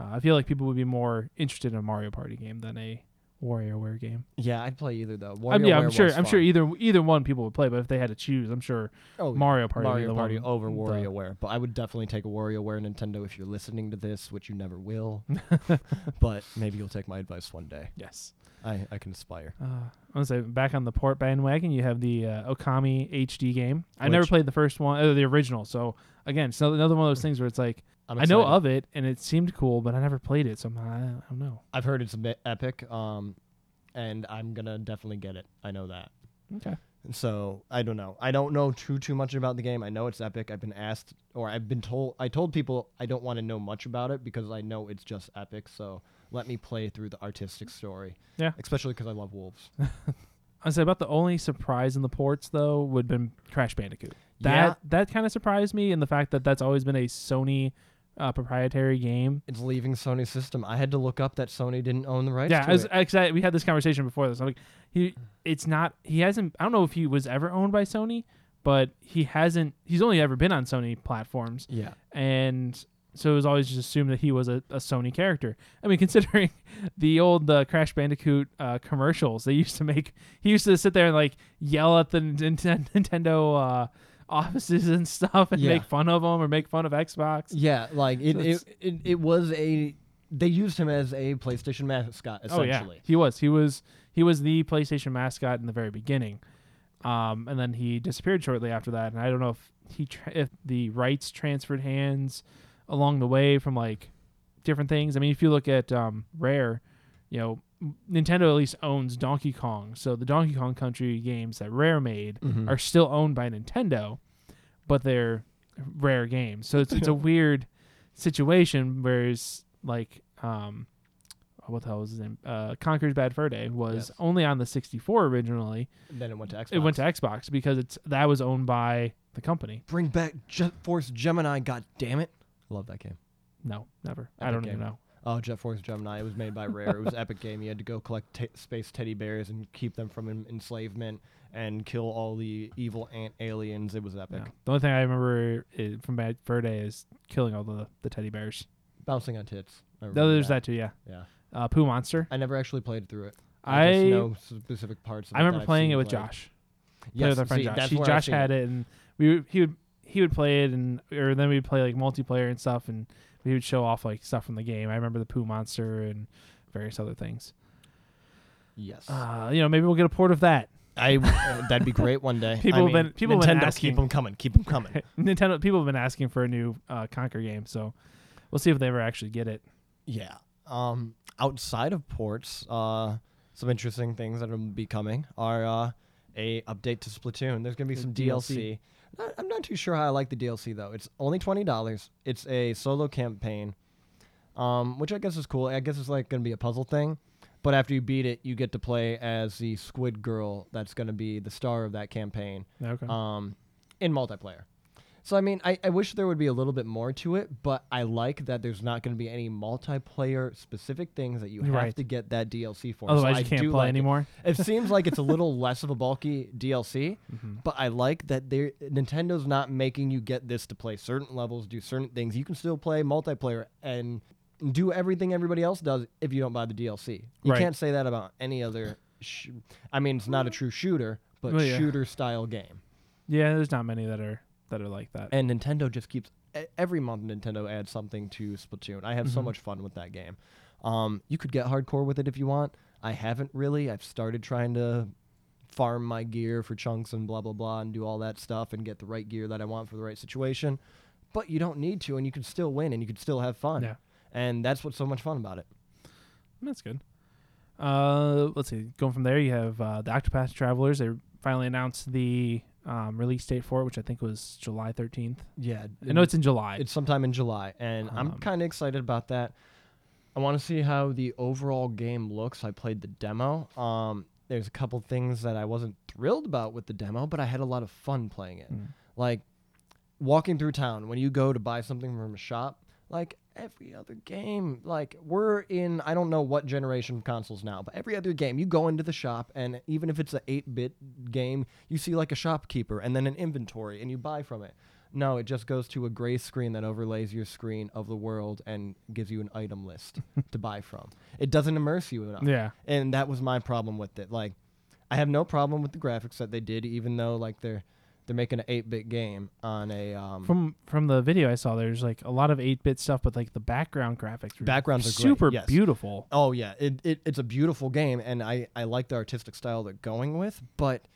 Uh, I feel like people would be more interested in a Mario Party game than a WarioWare game. yeah, I'd play either though. I mean, yeah, I'm sure. I'm sure either either one people would play, but if they had to choose, I'm sure oh, Mario Party. Mario Party one- over WarioWare, but I would definitely take a WarioWare Nintendo if you're listening to this, which you never will. *laughs* but maybe you'll take my advice one day. Yes. I, I can aspire. Uh, I want to say back on the port bandwagon, you have the uh, Okami HD game. I never played the first one, uh, the original. So again, it's another one of those things where it's like I know of it and it seemed cool, but I never played it, so I'm, I don't know. I've heard it's a bit epic, um, and I'm gonna definitely get it. I know that. Okay. So I don't know. I don't know too too much about the game. I know it's epic. I've been asked, or I've been told. I told people I don't want to know much about it because I know it's just epic. So let me play through the artistic story. Yeah. Especially because I love wolves. *laughs* I say about the only surprise in the ports though would have been Crash Bandicoot. That Yeah. that kind of surprised me in the fact that that's always been a Sony uh, proprietary game. It's leaving Sony's system. I had to look up that Sony didn't own the rights yeah, to I was, it. actually, we had this conversation before this. I'm like, he, it's not. He hasn't. I don't know if he was ever owned by Sony, but he hasn't. He's only ever been on Sony platforms, Yeah. and so it was always just assumed that he was a, a Sony character. I mean, *laughs* considering the old uh, Crash Bandicoot uh, commercials they used to make, he used to sit there and like yell at the Nintendo uh, offices and stuff and Yeah. make fun of them or make fun of Xbox. Yeah, like it, So it, it, it was a. They used him as a PlayStation mascot Oh yeah, he was. He was. He was the PlayStation mascot in the very beginning, um, and then he disappeared shortly after that. And I don't know if he tra- if the rights transferred hands along the way from like different things. I mean, if you look at um, Rare, you know, Nintendo at least owns Donkey Kong, so the Donkey Kong Country games that Rare made Mhm. are still owned by Nintendo, but they're rare games. So it's it's a *laughs* weird situation. Whereas like um, what the hell was his name? Uh, Conker's Bad Fur Day was Yes. only on the 64 originally. then it went to Xbox. It went to Xbox because it's that was owned by the company. Bring back Jet Force Gemini. God damn it! Love that game. No, never. I don't even know. Oh, Jet Force Gemini. It was made by Rare. it was epic game. You had to go collect t- space teddy bears and keep them from en- enslavement and kill all the evil ant aliens. It was epic. No. The only thing I remember i from Bad Fur Day is killing all the the teddy bears. Bouncing on tits. No, there's that too. Yeah. Yeah. Uh, Pooh Monster. I never actually played through it. I just know specific parts. Of I it remember playing it with played. Josh. Yes, with our friend see, Josh. He, Josh had it, and we would, he would he would play it, and or then we'd play like multiplayer and stuff, and we would show off like stuff from the game. I remember the Pooh monster and various other things. Yes. Uh, you know, maybe we'll get a port of that. I uh, that'd be great one day. People *laughs* I have mean, been- people have Nintendo, been asking- keep them coming. Keep them coming. *laughs* Nintendo people have been asking for a new uh, Conker game, so we'll see if they ever actually get it. Yeah. Um, outside of ports, uh, some interesting things that will be coming are uh, a update to Splatoon. There's gonna be The some DLC. DLC. Not- I'm not too sure how I like the DLC though. It's only twenty dollars. It's a solo campaign, um, which I guess is cool. I guess it's like gonna be a puzzle thing. But after you beat it, you get to play as the Squid Girl. That's gonna be the star of that campaign Okay. um, in multiplayer. So I mean, I, I wish there would be a little bit more to it, but I like that there's not going to be any multiplayer specific things that you have Right. to get that DLC for. So Otherwise, I you can't do play like it. anymore. It seems like it's a *laughs* little less of a bulky DLC, Mhm. but I like that they Nintendo's not making you get this to play certain levels, do certain things. You can still play multiplayer and do everything everybody else does if you don't buy the DLC. You Right. can't say that about any other. Sh- I mean, it's not a true shooter, but Well, yeah. shooter style game. Yeah, there's not many that are that are like that. And Nintendo just keeps every month. Nintendo adds something to Splatoon. I have so Mhm. much fun with that game. Um, you could get hardcore with it if you want. I haven't really. I've started trying to farm my gear for chunks and blah blah blah and do all that stuff and get the right gear that I want for the right situation. But you don't need to, and you can still win and you can still have fun. Yeah. And that's what's so much fun about it. That's good. Uh, let's see. Going from there, you have uh, the Octopath Travelers. They finally announced the um, release date for it, which I think was July 13th. Yeah. I know it's in July. It's sometime in July, and I'm Um, kind of excited about that. I want to see how the overall game looks. I played the demo. Um, there's a couple things that I wasn't thrilled about with the demo, but I had a lot of fun playing it. Mm. Like walking through town when you go to buy something from a shop, like every other game, like we're in I don't know what generation of consoles now, but every other game you go into the shop and even if it's an 8-bit game, you see like a shopkeeper and then an inventory and you buy from it. No, it just goes to a gray screen that overlays your screen of the world and gives you an item list to buy from. It doesn't immerse you enough Yeah. and that was my problem with it. Like, I have no problem with the graphics that they did, even though like they're they're making an eight bit game on a um, From from the video I saw, there's like a lot of 8-bit stuff, but like the background graphics, Backgrounds are great, super yes. beautiful. Oh yeah, it, it it's a beautiful game, and I I like the artistic style they're going with, but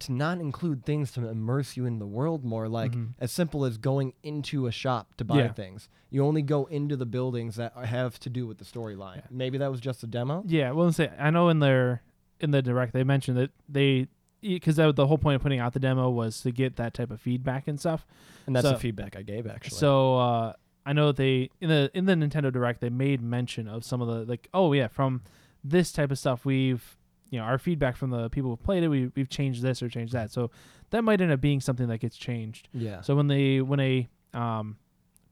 to not include things to immerse you in the world more, like Mhm. as simple as going into a shop to buy Yeah. things. You only go into the buildings that have to do with the storyline. Yeah. Maybe that was just a demo. Yeah, well, say I know in their in the direct they mentioned that they because the whole point of putting out the demo was to get that type of feedback and stuff. And that's So- the feedback I gave actually. So uh, I know they in the in the Nintendo Direct they made mention of some of the like oh yeah from this type of stuff we've you know our feedback from the people who played it we we've changed this or changed that so that might end up being something that gets changed. yeah. So when they when a um,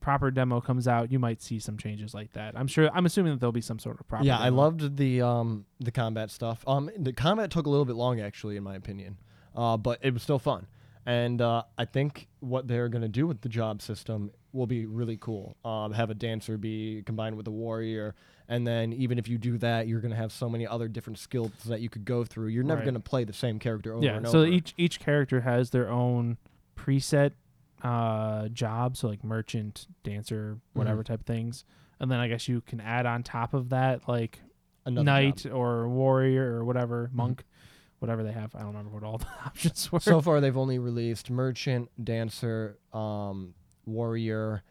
proper demo comes out, you might see some changes like that. I'm sure. I'm assuming that there'll be some sort of proper. Yeah, I loved the um the combat stuff. Um, the combat took a little bit long actually, in my opinion, uh, but it was still fun. And uh, I think what they're gonna do with the job system will be really cool. Um, have a dancer be combined with a warrior, and then even if you do that, you're gonna have so many other different skills that you could go through. You're never Right. gonna play the same character over Yeah. and So each each character has their own preset uh job, so like merchant, dancer, whatever type of things. And then I guess you can add on top of that like Another knight job. or warrior or whatever, monk, whatever they have. I don't remember what all *laughs* the options were. so far they've only released merchant, dancer, um, warrior,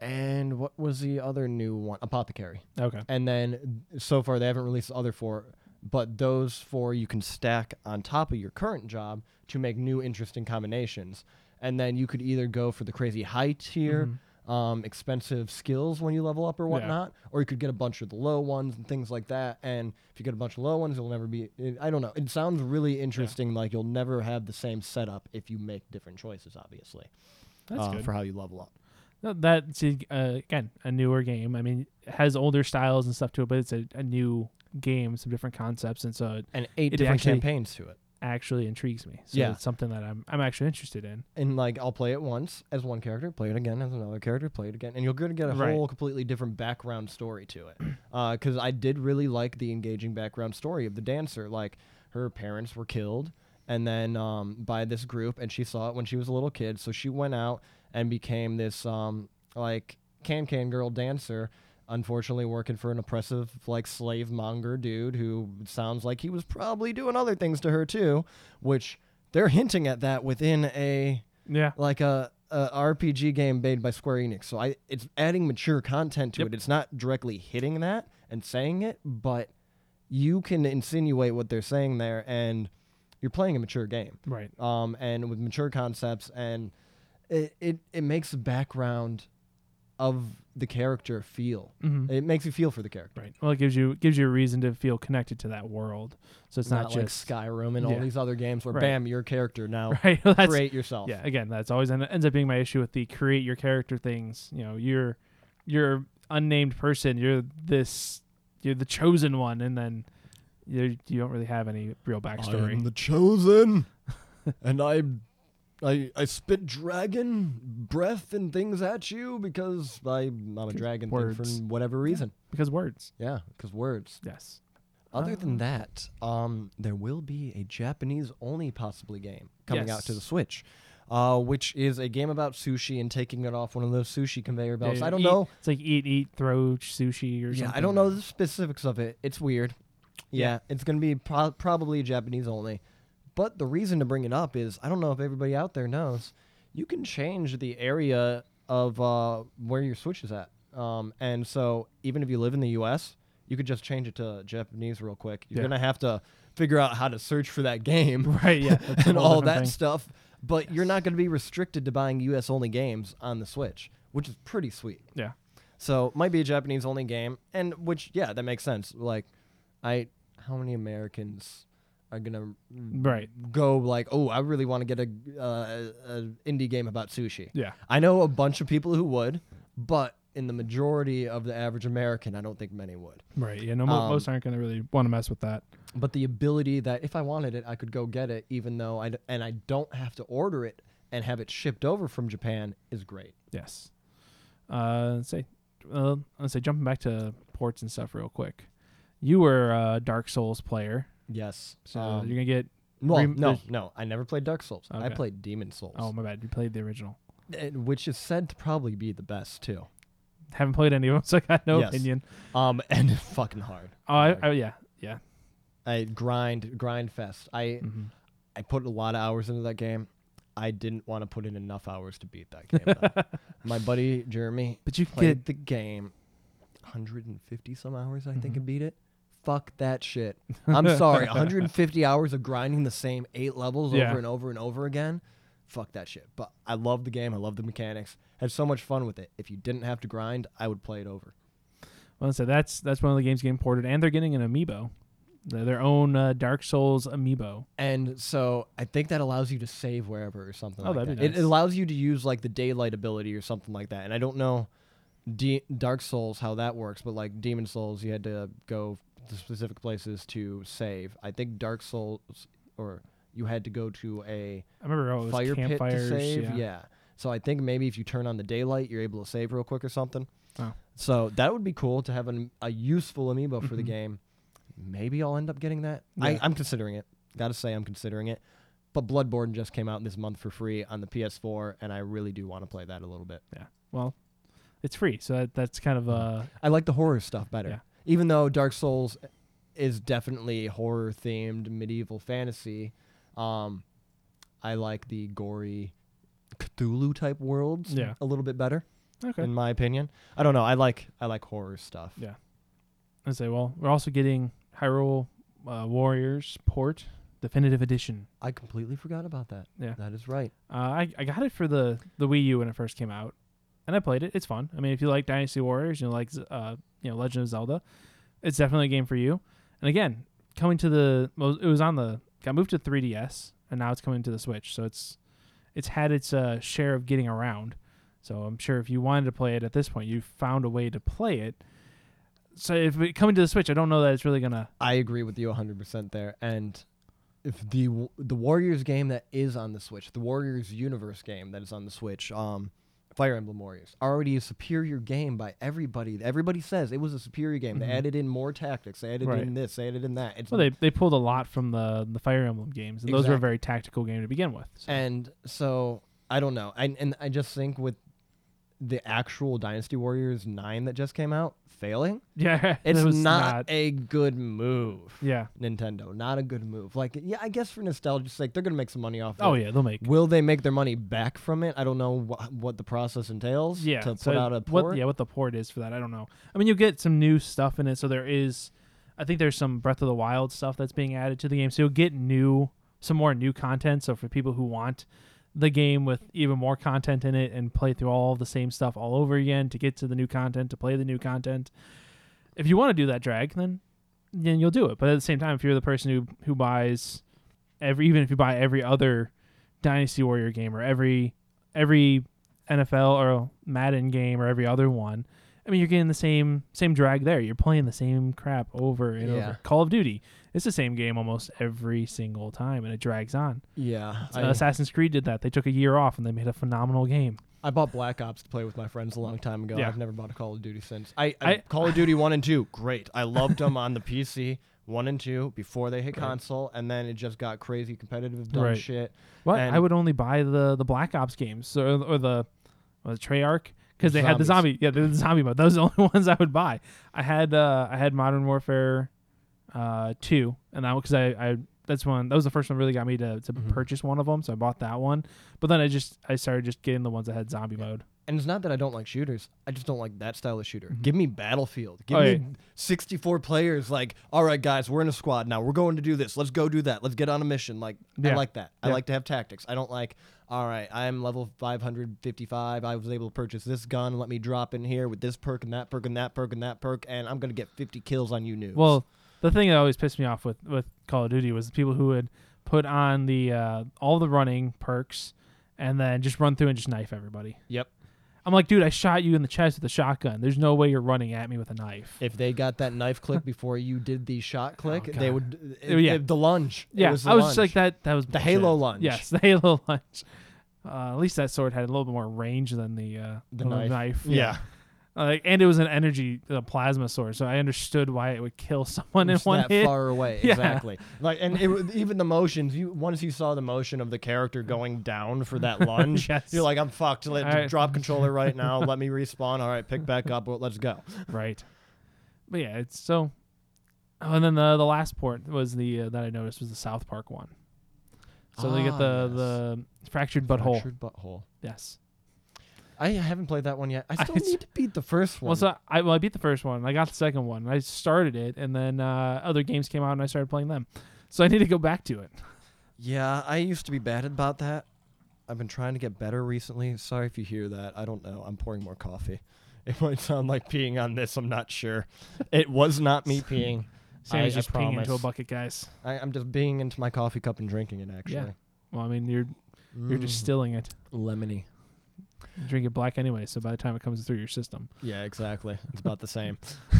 and what was the other new one? Apothecary. okay. And then so far they haven't released the other four, but those four you can stack on top of your current job to make new interesting combinations. And then you could either go for the crazy high tier, Mhm. um, expensive skills when you level up or Yeah. whatnot, or you could get a bunch of the low ones and things like that. And if you get a bunch of low ones, you'll never be. I don't know. It sounds really interesting. Like you'll never have the same setup if you make different choices. Obviously, That's uh, good. for how you level up. No, That's uh, again a newer game. I mean, it has older styles and stuff to it, but it's a, a new game, some different concepts, and so And eight It different actually- campaigns to it. Actually intrigues me. So Yeah. it's something that I'm I'm actually interested in. and like I'll play it once as one character, play it again as another character, play it again, and you're gonna get a Right. whole completely different background story to it. *clears throat* Because I did really like the engaging background story of the dancer. Like her parents were killed, and then um, by this group, and she saw it when she was a little kid, so she went out and became this um, like can can girl dancer. Unfortunately, working for an oppressive, like slave monger dude who sounds like he was probably doing other things to her too, which they're hinting at that within a Yeah. like a, a RPG game made by Square Enix. So I it's adding mature content to Yep. it. It's not directly hitting that and saying it, but you can insinuate what they're saying there, and you're playing a mature game. Right. Um, and with mature concepts, and it it, it makes the background of the character feel. hmm It makes you feel for the character. Right. Well, it gives you gives you a reason to feel connected to that world. So it's not, like just Skyrim and all these other games where Right. bam, your character now *laughs* right. Well, create yourself. yeah. Again, that's always en- ends up being my issue with the create your character things. You know, you're you're unnamed person. You're this. You're the chosen one, and then you you don't really have any real backstory. I am the chosen, *laughs* and I, I, I spit dragon breath and things at you because I, I'm a dragon thing for words. whatever reason. because words. Yeah, because words. Yes. Other than that, um, there will be a Japanese only possibly game coming out to the Switch, uh, which is a game about sushi and taking it off one of those sushi conveyor belts. Yeah, I don't eat- know. It's like eat, eat, throw sushi or something. Yeah. I don't know the specifics of it. It's weird. Yeah, it's going to be pro- probably Japanese only. But the reason to bring it up is I don't know if everybody out there knows. You can change the area of uh, where your Switch is at. Um, and so even if you live in the U.S., you could just change it to Japanese real quick. You're Yeah. going to have to figure out how to search for that game *laughs* Right. Yeah. *laughs* And all that thing. stuff. But you're not going to be restricted to buying U.S. only games on the Switch, which is pretty sweet. Yeah. So might be a Japanese only game, and which yeah, that makes sense. Like, I how many Americans are gonna Right. go like, oh, I really want to get a, uh, a indie game about sushi. Yeah. I know a bunch of people who would, but in the majority of the average American, I don't think many would. Right. Yeah. No. mo- Um, most aren't going to really want to mess with that. But the ability that if I wanted it, I could go get it, even though I d- and I don't have to order it and have it shipped over from Japan is great. Yes. Uh, say, uh, let's say, jumping back to ports and stuff real quick. You were a Dark Souls player, Yes. so Um, you're gonna get. well, rem- no, there's- no, I never played Dark Souls. I Okay. played Demon's Souls. Oh my bad, you played the original. which is said to probably be the best too. Haven't played any of them, *laughs* so I got no Yes. opinion. Um, *laughs* and fucking hard. Oh, I, Hard. oh yeah, yeah. I grind, grind fest. I hmm I put a lot of hours into that game. I didn't want to put in enough hours to beat that game. though. *laughs* My buddy Jeremy But you played get the game 150 some hours, I think, Mhm. and beat it. Fuck that shit. *laughs* I'm sorry. 150 hours of grinding the same eight levels Yeah. over and over and over again. Fuck that shit. But I love the game. I love the mechanics. Had so much fun with it. If you didn't have to grind, I would play it over. well, so that's that's one of the games getting ported, and they're getting an amiibo, their own uh, Dark Souls amiibo. And so I think that allows you to save wherever or something Oh, like that'd that. be It nice. allows you to use like the daylight ability or something like that. And I don't know D- Dark Souls how that works, but like Demon's Souls, you had to go to specific places to save. I think Dark Souls or you had to go to a I remember oh, fire pit to save. yeah. So I think maybe if you turn on the daylight, you're able to save real quick or something. Oh. So that would be cool to have an, a useful amiibo for the Mhm. game. Maybe I'll end up getting that. Yeah. I, I'm considering it. Got to say, I'm considering it. But Bloodborne just came out this month for free on the PS4, and I really do want to play that a little bit. Yeah. Well, it's free, so that, that's kind of uh I like the horror stuff better. Yeah. Even though Dark Souls is definitely horror themed medieval fantasy, um, I like the gory Cthulhu type worlds Yeah. a little bit better, okay. in my opinion. I don't know. I like I like horror stuff. Yeah. I say, well, we're also getting Hyrule uh, Warriors port definitive edition. I completely forgot about that. Yeah. That is right. Uh, I I got it for the the Wii U when it first came out, and I played it. It's fun. I mean, if you like Dynasty Warriors, you know, like uh, you know, Legend of Zelda, it's definitely a game for you. And again, coming to the it was on the got moved to 3DS, and now it's coming to the Switch. So it's it's had its uh, share of getting around. So I'm sure if you wanted to play it at this point, you found a way to play it. So if it coming to the Switch, I don't know that it's really gonna. I agree with you 100% there. And if the the Warriors game that is on the Switch, the Warriors Universe game that is on the Switch, um, Fire Emblem Warriors, already a superior game by everybody. Everybody says it was a superior game. Mhm. They added in more tactics. They added Right. in this. They added in that. It's Well, they they pulled a lot from the the Fire Emblem games, and those were a very tactical game to begin with. So. and so I don't know. I, and I just think with the actual Dynasty Warriors 9 that just came out failing, *laughs* yeah, it's it was not, a good move. Yeah. Nintendo. Not a good move. Like, yeah, I guess for nostalgia's sake, they're gonna make some money off. Oh it. Oh, yeah, they'll make. Will they make their money back from it? I don't know wh- what the process entails. Yeah. To so put out a port. What, yeah, what the port is for that, I don't know. I mean, you get some new stuff in it, so there is. I think there's some Breath of the Wild stuff that's being added to the game, so you'll get new, some more new content. So for people who want the game with even more content in it and play through all the same stuff all over again to get to the new content to play the new content, if you want to do that drag, then then you'll do it. But at the same time, if you're the person who who buys every, even if you buy every other Dynasty Warrior game or every every NFL or Madden game or every other one, I mean, you're getting the same same drag there. You're playing the same crap over and Yeah. over. Call of Duty, it's the same game almost every single time, and it drags on. Yeah. Uh, Assassin's Creed did that. They took a year off and they made a phenomenal game. I bought Black Ops to play with my friends a long time ago. Yeah. I've never bought a Call of Duty since. I, I, I- Call of Duty *laughs* one and two, great. I loved them on the PC one and two before they hit Right. console, and then it just got crazy competitive dumb Right. shit. What? And- I would only buy the the Black Ops games or, or the or the Treyarch because they had the zombie. Yeah, the zombie mode. Those are the only *laughs* ones I would buy. I had uh, I had Modern Warfare uh, two, and that because I, I that's one that was the first one really got me to to Mhm. purchase one of them. So I bought that one. But then I just I started just getting the ones that had zombie mode. And it's not that I don't like shooters. I just don't like that style of shooter. Mhm. Give me Battlefield. Give Oh, me yeah. 64 players. Like, all right, guys, we're in a squad now. We're going to do this. Let's go do that. Let's get on a mission. Like, I like that. I like to have tactics. I don't like, all right, I'm level 555. I was able to purchase this gun. Let me drop in here with this perk and that perk and that perk and that perk, and I'm going to get 50 kills on you noobs. Well, the thing that always pissed me off with with Call of Duty was the people who would put on the uh, all the running perks and then just run through and just knife everybody. Yep. I'm like, dude, I shot you in the chest with a shotgun. There's no way you're running at me with a knife. if they got that knife click before you did the shot click, they would. Oh, yeah. the lunge. It yeah, was the I was just like that. That was The bullshit. Halo lunge. Yes, *laughs* the Halo lunge. Uh, at least that sword had a little bit more range than the uh, The than knife. Yeah. Uh, like, and it was an energy uh, plasma source, so I understood why it would kill *laughs* someone in one that hit. far away. *laughs* Yeah. Exactly. Like, and it, even the motions. You once you saw the motion of the character going down for that *laughs* lunge, Yes. you're like, I'm fucked. Let All right. drop controller right now. Let me respawn. All right, pick back up. Well, let's go. Right. But yeah, it's so. Oh, and then the the last port was the uh, that I noticed was the South Park one. So they get Ah, the yes. the fractured butthole. Fractured butthole. Yes. I haven't played that one yet. I *laughs* I- still need to beat the first one. Well, so I well I beat the first one. I got the second one. I started it, and then uh, other games came out, and I started playing them. So I need to go back to it. yeah, I used to be bad about that. I've been trying to get better recently. Sorry if you hear that. I don't know. I'm pouring more coffee. *laughs* It might sound like peeing on this. I'm not sure. It was not me *laughs* peeing. Sammy's I- I just peeing into a bucket, guys. I, I'm just being into my coffee cup and drinking it. Actually, Yeah. Well, I mean, you're you're Mm. just stilling it. lemony. Drink it black anyway, so by the time it comes through your system, Yeah, exactly. It's about the same. *laughs*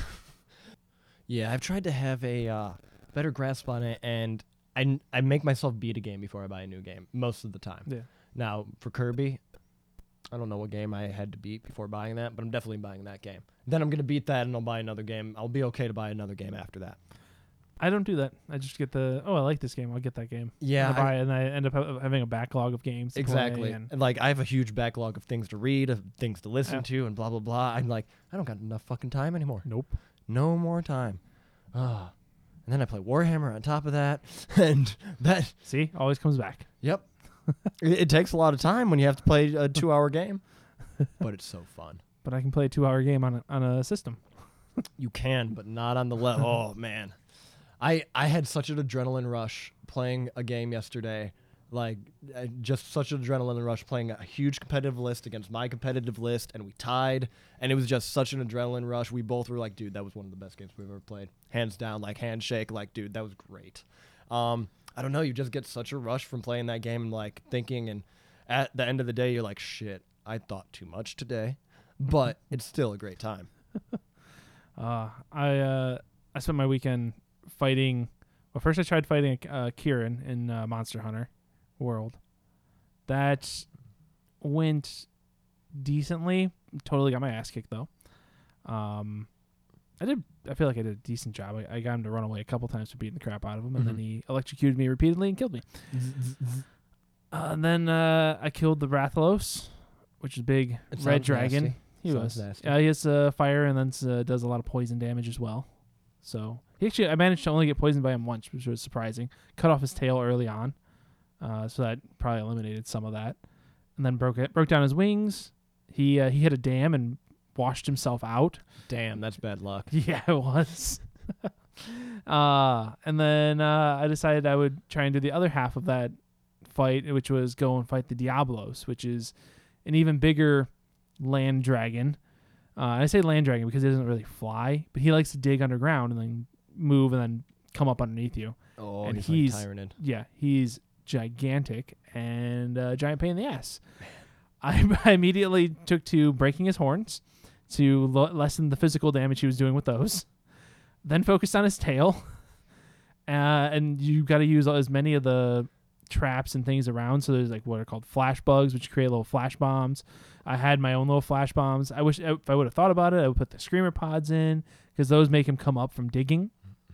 yeah, I've tried to have a uh, better grasp on it, and I, n- I make myself beat a game before I buy a new game most of the time. yeah. Now for Kirby, I don't know what game I had to beat before buying that, but I'm definitely buying that game. Then I'm gonna beat that, and I'll buy another game. I'll be okay to buy another game after that. I don't do that. I just get the oh, I like this game. I'll get that game. Yeah, and I buy it, and I end up ha- having a backlog of games. to play, Exactly. and- And like I have a huge backlog of things to read, of things to listen Yeah. to, and blah blah blah. I'm like, I don't got enough fucking time anymore. nope. No more time. Ah. And then I play Warhammer on top of that. *laughs* And that See, always comes back. yep. it, it takes a lot of time when you have to play a 2-hour game, but it's so fun. *laughs* But I can play a two-hour game on a, on a system. You can, but not on the level. oh man. I I had such an adrenaline rush playing a game yesterday. Like uh, just such an adrenaline rush playing a huge competitive list against my competitive list and we tied and it was just such an adrenaline rush. We both were like, dude, that was one of the best games we've ever played. Hands down, like handshake, like dude, that was great. Um I don't know, you just get such a rush from playing that game and like thinking and at the end of the day you're like, shit, I thought too much today. But it's still a great time. *laughs* Uh, I uh, I spent my weekend fighting. Well, first I tried fighting uh, Kirin in uh, Monster Hunter World. That went decently. Totally got my ass kicked though. Um, I did. I feel like I did a decent job. I, I got him to run away a couple times for beating the crap out of him, and then Mhm. he electrocuted me repeatedly and killed me. *laughs* Uh, and then uh, I killed the Rathalos, which is big It red dragon. nasty. He Sounds was. nasty. Yeah, he has uh, fire and then uh, does a lot of poison damage as well. So he actually, I managed to only get poisoned by him once, which was surprising. Cut off his tail early on, uh, so that probably eliminated some of that. And then broke it, broke down his wings. He uh, he hit a dam and washed himself out. Damn, that's bad luck. *laughs* Yeah, it was. *laughs* uh, and then uh, I decided I would try and do the other half of that fight, which was go and fight the Diablos, which is an even bigger land dragon. Uh, I say land dragon because he doesn't really fly, but he likes to dig underground and then move and then come up underneath you. Oh, And he's, he's- like. Yeah, he's gigantic and a giant pain in the ass. I, *laughs* I immediately took to breaking his horns to lo- lessen the physical damage he was doing with those. Then focused on his tail. *laughs* Uh, and you got to use as many of the traps and things around. So there's like what are called flash bugs, which create little flash bombs. I had my own little flash bombs. I wish if I would have thought about it, I would put the screamer pods in because those make him come up from digging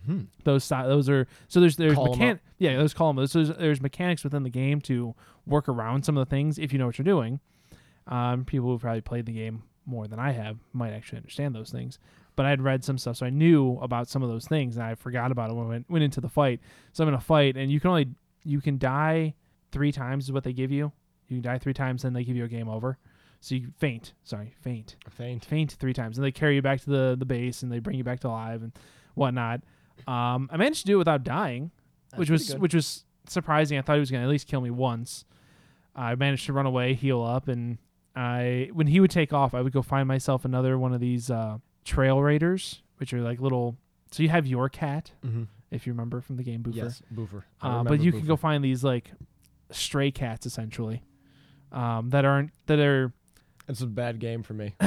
Hmm. those si- those are so there's there's Call 'em mechan- up. yeah those call 'em up. So there's, there's mechanics within the game to work around some of the things if you know what you're doing. Um, people who've probably played the game more than I have might actually understand those things. But I'd read some stuff, so I knew about some of those things, and I forgot about it when I went, went into the fight. So I'm in a fight, and you can only you can die three times is what they give you. You can die three times, then they give you a game over. So you faint. Sorry, faint Faint. faint three times, and they carry you back to the the base, and they bring you back to life and whatnot. Um, I managed to do it without dying, That's which was good. which was surprising. I thought he was gonna at least kill me once. I managed to run away, heal up, and I when he would take off, I would go find myself another one of these uh, trail raiders, which are like little. So you have your cat, Mm-hmm. if you remember from the game Boofer. Yes, Boofer. Uh, but you can go find these like stray cats essentially, um, that aren't that are It's a bad game for me. *laughs*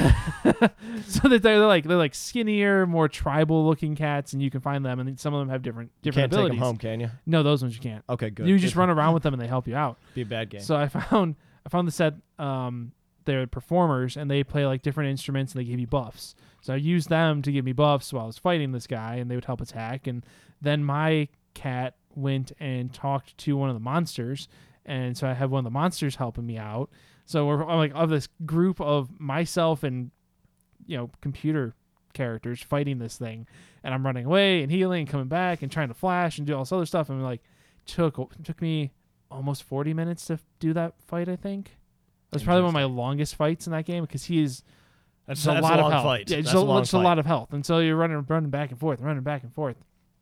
so that they're like they're like skinnier, more tribal looking cats, and you can find them, and some of them have different You different can't take abilities. them home, can you? No, those ones you can't. Okay, good. You just Good. run around with *laughs* them, and they help you out. Be a bad game. So I found I found the set. Um, they're performers, and they play like different instruments, and they give you buffs. So I used them to give me buffs while I was fighting this guy, and they would help attack. And then my cat went and talked to one of the monsters, and so I had one of the monsters helping me out. So we're I'm like of this group of myself and you know computer characters fighting this thing, and I'm running away and healing and coming back and trying to flash and do all this other stuff. And like took took me almost 40 minutes to do that fight. I think was probably one of my longest fights in that game because he is that's, a that's lot a of health. fight. Yeah, That's just, a, a a lot of health, and so you're running running back and forth, running back and forth.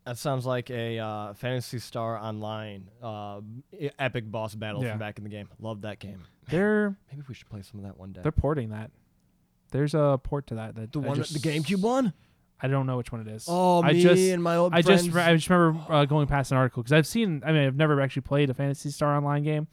That sounds like a uh, Phantasy Star Online uh, epic boss battle Yeah. from back in the game. Love that game. They're *sighs* Maybe we should play some of that one day. they're porting that. There's a port to that. that the I one, just, the GameCube one. I don't know which one it is. Oh, I me just and my old I friends. just re- I just remember uh, going past an article because I've seen. I mean, I've never actually played a Phantasy Star Online game,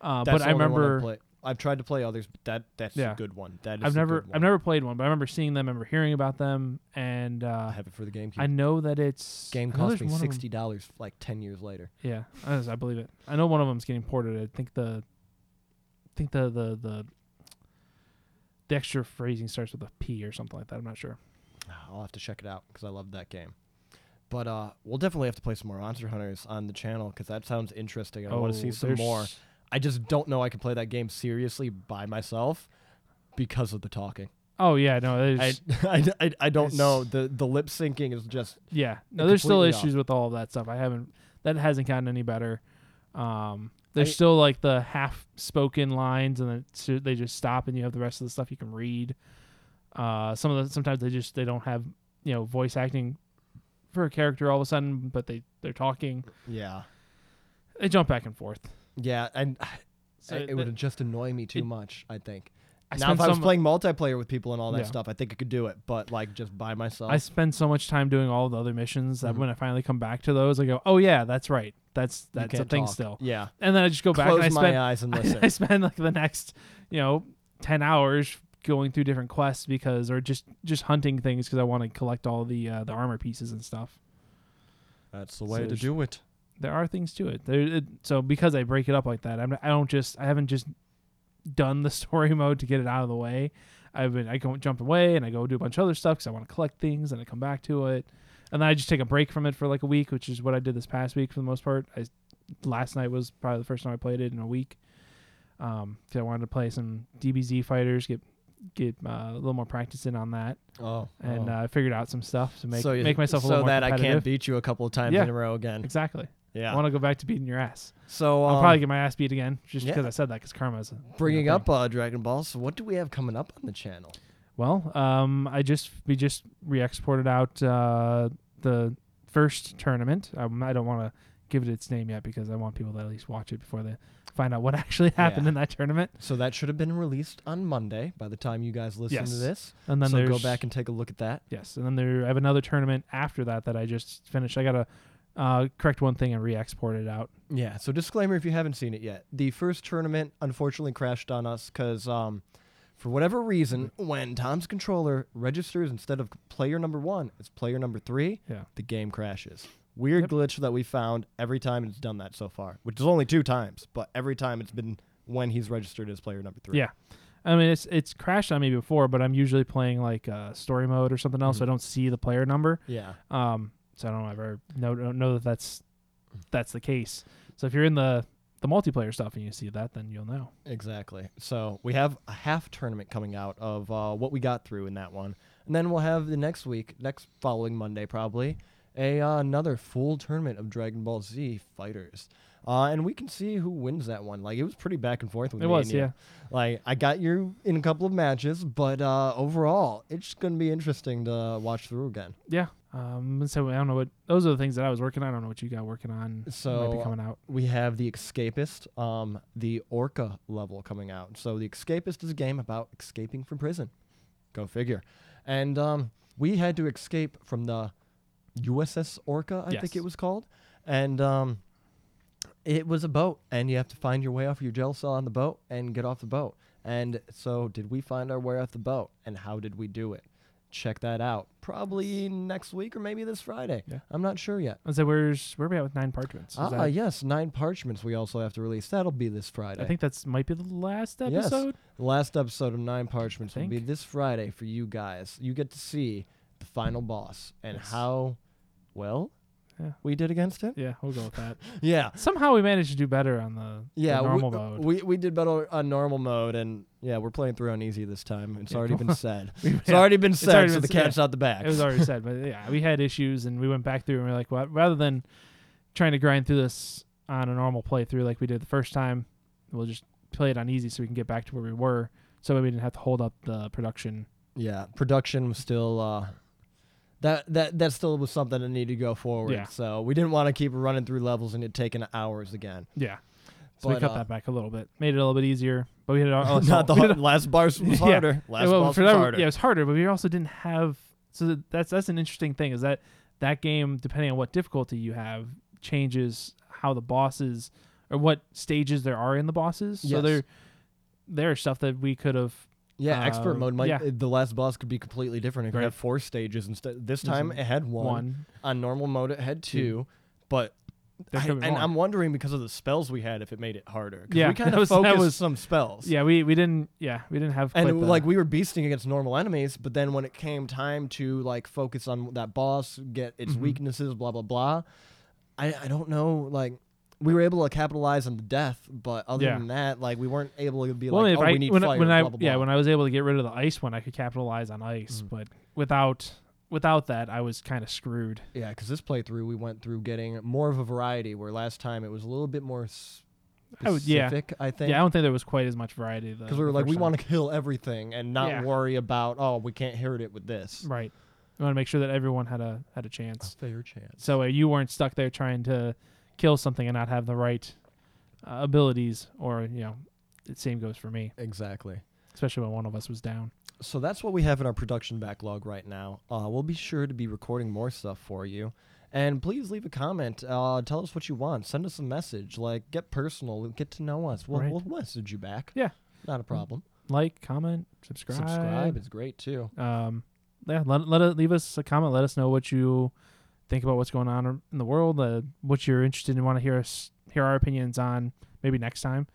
uh, That's but the I only one I've remember played. I've tried to play others, but that that's Yeah. a good one. That is I've a never good one. I've never played one, but I remember seeing them, I remember hearing about them, and I uh, have it for the GameCube. I know that it's Game I know cost there's me one of 'em- sixty dollars like ten years later. Yeah, I, I believe it. I know one of them's getting ported. I think the, I think the the the, the extra phrasing starts with a P or something like that. I'm not sure. I'll have to check it out because I love that game. But uh, we'll definitely have to play some more Monster Hunters on the channel because that sounds interesting. and I want to see some there's- more. I just don't know I can play that game seriously by myself because of the talking. Oh yeah, no, I, *laughs* I, I, I don't know the the lip syncing is just yeah, no, there's still completely off. issues with all of that stuff. I haven't that hasn't gotten any better. Um, there's I- still like the half spoken lines, and then they just stop, and you have the rest of the stuff you can read. Uh, some of the sometimes they just they don't have you know voice acting for a character all of a sudden, but they they're talking. yeah They jump back and forth. Yeah and *sighs* So it would just annoy me too it- much. I think. I now spend if I was playing multiplayer with people and all that Yeah. stuff, I think I could do it. But like just by myself, I spend so much time doing all the other missions that Mhm. when I finally come back to those, I go, "Oh yeah, that's right. That's you that's a can't thing talk. still." Yeah, And then I just go back close and I my spend eyes and *laughs* listen. *laughs* I spend like the next, you know, ten hours going through different quests because, or just just hunting things because I want to collect all the uh, the armor pieces and stuff. That's the So way to there's- do it. There are things to it. There, it so because I break it up like that, I'm, I don't just I haven't just done the *laughs* story mode to get it out of the way. I've been I go jump away and I go do a bunch of other stuff because I want to collect things and I come back to it, and then I just take a break from it for like a week, which is what I did this past week for the most part. I last night was probably the first time I played it in a week. Um, 'cause I wanted to play some DBZ fighters, get get uh, a little more practice in on that, Oh, and oh. uh, I figured out some stuff to make so you- make myself a so little more that I can't beat you a couple of times Yeah. in a row again. exactly. Yeah. I want to go back to beating your ass. so I'll um, probably get my ass beat again just yeah. because I said that because karma's a, bringing up uh, Dragon Ball. So what do we have coming up on the channel? Well, um, I just we just re-exported out uh, the first tournament. Um, I don't want to give it its name yet because I want people to at least watch it before they find out what *laughs* actually happened Yeah. in that tournament. So that should have been released on Monday by the time you guys listen Yes. to this. And then so go back and take a look at that. yes, and then there I have another tournament after that that I just finished. I gotta uh, correct one thing and re-export it out. Yeah. So disclaimer if you haven't seen it yet. The first tournament unfortunately crashed on us because um, for whatever reason, when Tom's controller registers instead of player number one, it's player number three, Yeah. the game crashes. Weird Yep. glitch that we found every time it's done that so far, which is only two times, but every time it's been when he's registered as player number three. Yeah. I mean, it's it's crashed on me before, but I'm usually playing like uh, story mode or something else, so I don't see the player number. Yeah. Um, so I don't ever know don't know that that's that's the case. So if you're in the the multiplayer stuff and you see that, then you'll know. Exactly. So we have a half tournament coming out of uh, what we got through in that one, and then we'll have the next week, next following Monday probably, a uh, another full tournament of Dragon Ball Z fighters, uh, and we can see who wins that one. Like it was pretty back and forth with It me was, yeah. Like I got you in a couple of matches, but uh, overall, it's gonna be interesting to watch through again. Yeah. Um, so I don't know what those are the things that I was working on. I don't know what you got working on. might So be coming out. we have the Escapist, um, the Orca level coming out. So the Escapist is a game about escaping from prison. Go figure. And um, we had to escape from the USS Orca, I think it was called, and um, it was a boat, and you have to find your way off your jail cell on the boat and get off the boat. And so, did we find our way off the boat, and how did we do it? Check that out. Probably next week or maybe this Friday. Yeah. I'm not sure yet. I said, where's where are we at with nine parchments? Is Ah, that- yes, nine parchments we also have to release. That'll be this Friday. I think that's might be the last Yes. episode. the last episode of Nine Parchments will be think. this Friday for you guys. You get to see the final boss and Yes. how well Yeah. we did against it. Yeah, we'll go with that. *laughs* Yeah. Somehow we managed to do better on the, the Yeah, normal we, mode. we we did better on normal mode, and yeah, we're playing through on easy this time. It's Yeah, already been *laughs* said. It's *laughs* yeah, already been said, already so been the cat's out the bag. It was already said, but yeah, we had issues and we went back through and we are like, well, rather than trying to grind through this on a normal playthrough like we did the first time, we'll just play it on easy so we can get back to where we were, so we didn't have to hold up the production. yeah, production was still uh, that that that still was something that needed to go forward. Yeah. So we didn't want to keep running through levels and it taking hours again. Yeah, so we cut uh, that back a little bit, made it a little bit easier, but we had also, *laughs* Not the hard, last bars was *laughs* Yeah. harder. Last well, boss was that- harder. Yeah, it was harder, but we also didn't have. So that's that's an interesting thing is that that game, depending on what difficulty you have, changes how the bosses or what stages there are in the bosses. So Yes. there, there are stuff that we could have. Yeah, expert Uh, mode might yeah. uh, the last boss could be completely different. It could Right. have four stages instead. This time it had one. One, On normal mode it had Two. but I- and more. I'm wondering because of the spells we had if it made it harder. Yeah, we kind of *laughs* focused was- some spells. yeah, we we didn't. Yeah, we didn't have. And quite the- like we were beasting against normal enemies, but then when it came time to like focus on that boss, get its Mhm. weaknesses, blah blah blah. I I don't know like. We were able to capitalize on the death, but other Yeah. than that, like we weren't able to be well, like, if "Oh, I we need when, I- fire." when I blah, blah, yeah blah. when I was able to get rid of the ice one, I could capitalize on ice, Mhm. but without without that, I was kind of screwed. Yeah, because this playthrough we went through getting more of a variety, where last time it was a little bit more I would- yeah. specific. I think. Yeah, I don't think there was quite as much variety. Though. Because we were like, we want to kill everything and not Yeah. worry about, oh, we can't hurt it with this. right. We want to make sure that everyone had a had a chance. Fair chance. So uh, you weren't stuck there trying to kill something and not have the right uh, abilities, or you know, the same goes for me, exactly. especially when one of us was down. So that's what we have in our production backlog right now. Uh, we'll be sure to be recording more stuff for you. And please leave a comment. Uh, tell us what you want. Send us a message. Like, get personal. Get to know us. We'll, Right. we'll message you back. Yeah. Not a problem. Like, comment, subscribe. Subscribe is great too. Um, yeah, let let it leave us a comment. Let us know what you think about what's going on in the world. Uh, what you're interested in, want to hear us hear our opinions on. Maybe next time.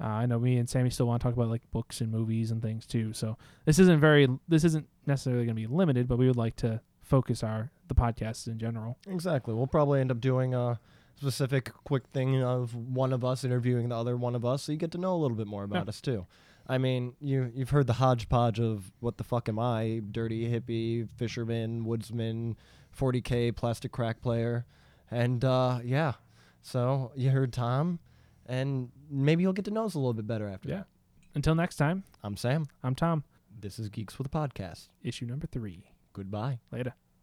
Uh, I know me and Sammy still want to talk about like books and movies and things too. So this isn't very. This isn't necessarily going to be limited, but we would like to focus our the podcasts in general. Exactly. We'll probably end up doing a specific quick thing of one of us interviewing the other one of us, so you get to know a little bit more about Yeah. us too. I mean, you you've heard the hodgepodge of what the fuck am I? Dirty hippie, fisherman, woodsman, 40k plastic crack player, and uh, yeah. So you heard Tom, and maybe you'll get to know us a little bit better after Yeah. that. Until next time, I'm Sam. I'm Tom. This is Geeks with a Podcast. Issue number three. Goodbye. Later.